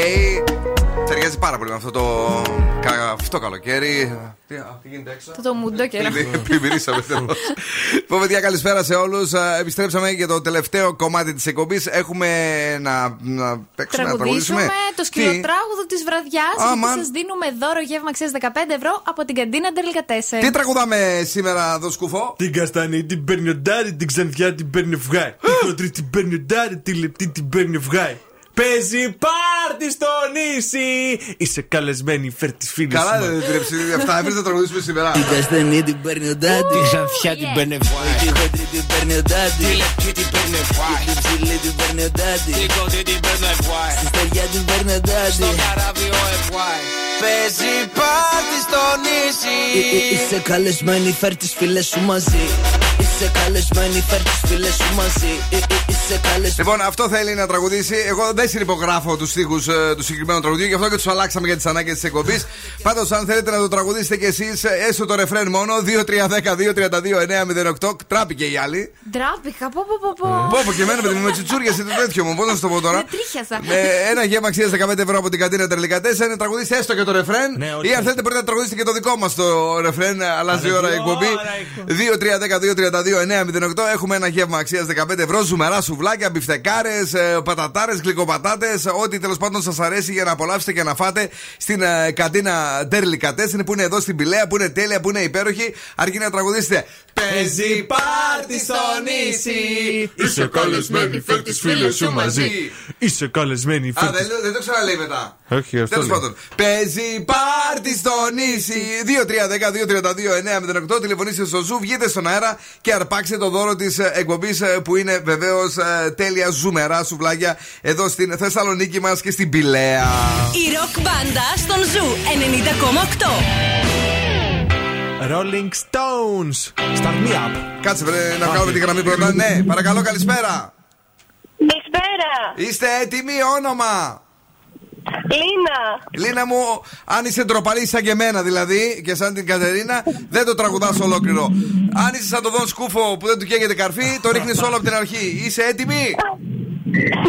Ταιριάζει πάρα πολύ με αυτό το. κα- αυτό καλοκαίρι. Τι, α, τι γίνεται έξω; Το το μουντό καιρό. Πλημμυρίσαμε τέλος. Λοιπόν, παιδιά, καλησπέρα σε όλους. Επιστρέψαμε για το τελευταίο κομμάτι της εκπομπής. Έχουμε να, να παίξουμε, να Τραγουδήσουμε τραγουδήσουμε. το Τι; σκυλοτράγουδο της βραδιάς. Αμαν. Γιατί σας δίνουμε δώρο γεύμα αξία 15 ευρώ από την καντίνα Ντελικατέσσε. Τι τραγουδάμε σήμερα εδώ, Σκουφό. Την καστανή την παίρνει ο Ντάρι, την ξανθιά την παίρνει ο Φγάι. [GASPS] Την χοντρή την παίρνει ο Ντάρι, τη λεπτή την παίρνει ο Φγάι. Παίζει πάρτι στο νησί! Είσαι καλεσμένη, φέρ τις φίλες Καλά, σου. δεν τρέψει. Αυτά έπρεπε να τραγουδήσουμε σήμερα. Την καστανή την παίρνει ο Ντάντι. Την ξανθιά την παίρνει ο Φάι. Τη χοντρή την παίρνει ο Ντάντι. Τη λεπτή την παίρνει ο Φάι. Την ψηλή την παίρνει ο Ντάντι. Την κοντή την παίρνει ο Φάι. Στη στεριά την παίρνει ο Ντάντι. Στο καράβι ο Εφάι. Παίζει πάρτι στο νησί. Ε, Είσαι καλεσμένη, φέρ τις φίλες σου μαζί. Είσαι καλεσμένη, φέρ τις φίλες σου μαζί. Ε, ε, Είσαι καλεσμένη. Λοιπόν, αυτό θέλει να τραγουδήσει. Εγώ δεν συνυπογράφω τους στίχους ε, του συγκεκριμένου τραγουδιού, γι' αυτό και τους αλλάξαμε για τις ανάγκες της εκπομπής. [LAUGHS] Πάντως, αν θέλετε να το τραγουδήσετε κι εσείς, έστω το ρεφρέν μόνο, 2-3-10-2-32-9-08. Τράπηκε η άλλη. Ντράπηκα, πω πω πω. πω. Πω, πω και εμένα παιδί μου με τσουτσούριασε το τέτοιο μου. Πώς να σου το πω τώρα. Με τρίχιασα. Με ένα γεύμα αξίας 15 ευρώ από την καντίνα Τερλικά 4 να τραγουδήσετε έστω και το ρεφρέν. όχι. Ή αν θέλετε μπορείτε να τραγουδήσετε και το δικό μας το ρεφρέν. Αλλάζει η ώρα η εκπομπή. 2-3-10-2-32-9-08. Έχουμε ένα γεύμα αξίας 15 ευρώ. Ζουμερά σουβλάκια, μπιφτεκάρες, πατατάρες, γλυκοπατάτες. Ό,τι τέλος πάντων σας αρέσει για να απολαύσετε και να φάτε στην ε, καντίνα Τερλικά 4 που είναι εδώ στην Πηλαία, που είναι τέλεια, που είναι υπέροχη. Αρκεί να τραγουδήσετε. Παίζει πάρτι στο νησί. Είσαι καλεσμένη, φέρ τις φίλες σου μαζί. Είσαι καλεσμένη, Α, φέρ δεν, τις... δεν το ξαναλέει μετά. Όχι, αυτό Τέλος λέω. πάντων. Παίζει πάρτι στο νησί. 2-3-10-2-32-9-08. Τηλεφωνήστε στο Zoo, βγείτε στον αέρα και αρπάξτε το δώρο της εκπομπής που είναι βεβαίως τέλεια ζουμερά σουβλάκια εδώ στην Θεσσαλονίκη μας και στην Πυλαία. Η ροκ μπάντα στον Zoo 90,8. Rolling Stones. Start me up. Κάτσε βρε, να κάνουμε τη γραμμή πρώτα. Ναι, παρακαλώ, καλησπέρα. Καλησπέρα. Είστε έτοιμοι, όνομα; Λίνα. Λίνα μου, αν είσαι ντροπαλή σαν και εμένα δηλαδή και σαν την Κατερίνα, δεν το τραγουδάς ολόκληρο. Αν είσαι σαν τον Δον Σκούφο που δεν του καίγεται καρφί, το ρίχνεις όλο από την αρχή. Είσαι έτοιμη;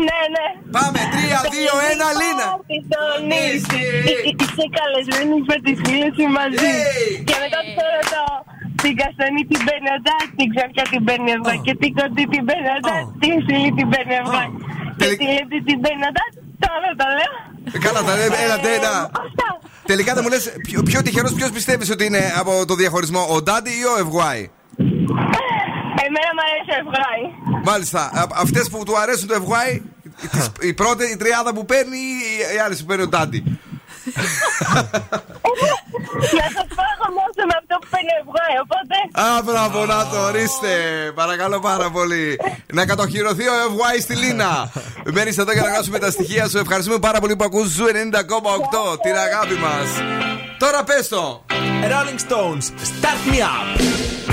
Ναι, ναι. Πάμε, 3, 2, 1, Λίνα. Στο νησί. Είσαι καλεσμένης με τις φίλες σου μαζί. Και μετά το ρωτώ. Την καστανή την παίρνει ο Ντάς, την ξαφιά την παίρνει ο Βάη. Και την κοντή την παίρνει ο Ντάς, την ψηλή την παίρνει ο Βάη. Και τη λεπτή την παίρνει ο Ντάς. Τώρα το λέω. Ε, Καλά, τα λέμε, έλα, τέλα. Τελικά δεν μου λες, πιο, πιο τυχερός ποιος πιστεύεις ότι είναι από το διαχωρισμό, ο Ντάντι ή ο Ευγουάη; Εμένα μου αρέσει ο Ευγάη. Μάλιστα. Αυτές που του αρέσουν το Ευγουάη, [LAUGHS] τις- η πρώτη η τριάδα που παίρνει ή η άλλη που παίρνει ο Ντάντι. Να σας πω εγώ μόνο με αυτό που παίρνει ο Ευγάη, οπότε. Α, μπράβο, να το ορίστε. Παρακαλώ πάρα πολύ. Να κατοχυρωθεί ο Ευγουάη στη Λίνα. Μένεις εδώ για να γράψουμε τα στοιχεία σου. Ευχαριστούμε πάρα πολύ που ακούς Zoo 90,8. Την αγάπη μας. Τώρα πες το. Rolling Stones, start me up.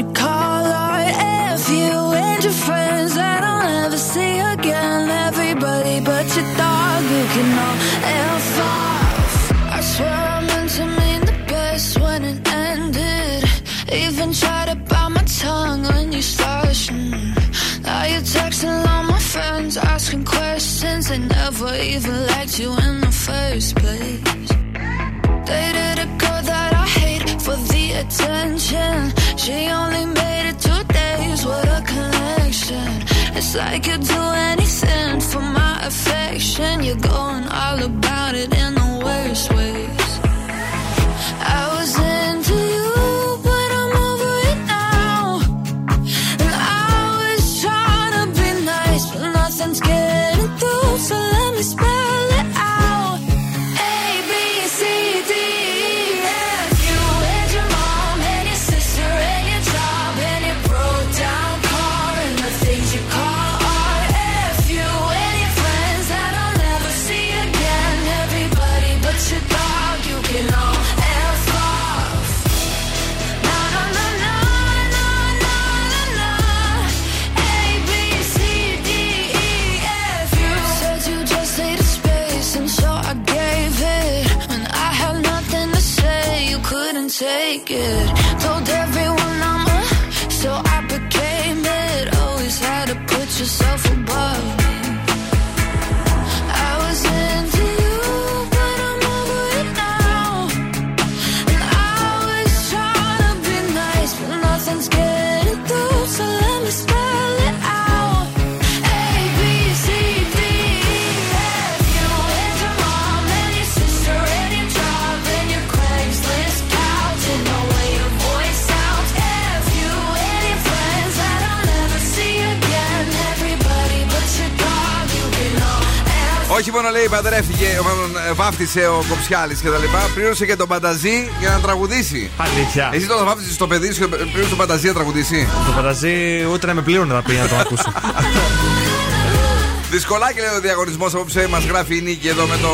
You call It's like you'd do anything for my affection. You're going all about it in the worst ways. Όχι μόνο λέει παντρεύτηκε, μάλλον ε, βάφτισε ο Κοψιάλης και τα λοιπά, πλήρωσε και τον Πανταζή για να τραγουδήσει. Αλήθεια. Εσύ τώρα βάφτισες το παιδί σου και πλήρωσε τον Πανταζή να τραγουδήσει. Το φανταζεί ούτε να με πλήρωνε να πει να το ακούσω. [LAUGHS] Δυσκολάκι λέει ο διαγωνισμός απόψε. Μας γράφει η νίκη εδώ με το,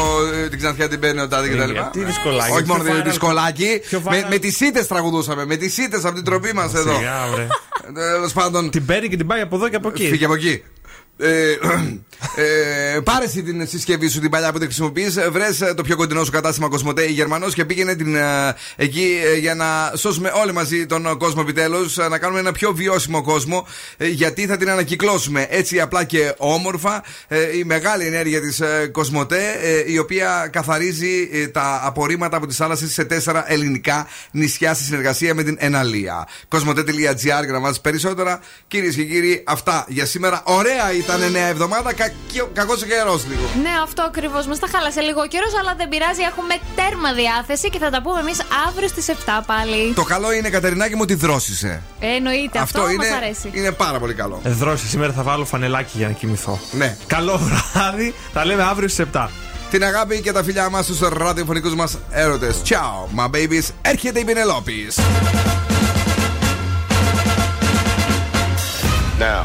ε, την ξανθιά την παίρνει ο Τάδε κτλ. Τι δυσκολάκι. Όχι μόνο Πιο viral- δυσκολάκι. πιο Με, viral- με τις ήττες τραγουδούσαμε. Με τις ήττες από την τροπή μας εδώ. Σιγά, βρε. Τέλος πάντων. Την παίρνει και την πάει από εδώ και από εκεί. Φύγε από εκεί. [CLEARS THROAT] [CLEARS THROAT] Ε, ε, πάρε εσύ την συσκευή σου την παλιά που δεν χρησιμοποιείς. Βρες το πιο κοντινό σου κατάστημα Κοσμοτέ ή Γερμανός και πήγαινε την, ε, εκεί ε, για να σώσουμε όλοι μαζί τον κόσμο επιτέλους. Να κάνουμε ένα πιο βιώσιμο κόσμο. ε, γιατί θα την ανακυκλώσουμε έτσι απλά και όμορφα. Ε, η μεγάλη ενέργεια της Κοσμοτέ, ε, η οποία καθαρίζει ε, τα απορρίμματα από τις θάλασσες σε τέσσερα ελληνικά νησιά στη συνεργασία με την Εναλία. Κοσμοτέ.gr για να μάθει περισσότερα. Κυρίες και κύριοι, αυτά για σήμερα. Ωραία ήταν νέα εβδομάδα. Κακός ο καιρό λίγο. Ναι, αυτό ακριβώς. Μας τα χάλασε λίγο ο καιρός, αλλά δεν πειράζει. Έχουμε τέρμα διάθεση και θα τα πούμε εμείς αύριο στις 7 πάλι. Το καλό είναι, Κατερινάκη μου, ότι δρόσησε. Ε, εννοείται, αυτό, Αυτό είναι, μας αρέσει. είναι πάρα πολύ καλό. Εδρώσει, σήμερα θα βάλω φανελάκι για να κοιμηθώ. Ναι. Καλό βράδυ, τα λέμε αύριο στις 7. Την αγάπη και τα φιλιά μας στους ραδιοφωνικούς μας έρωτες. Ciao, my babies. Έρχεται η Πινελόπης. Now,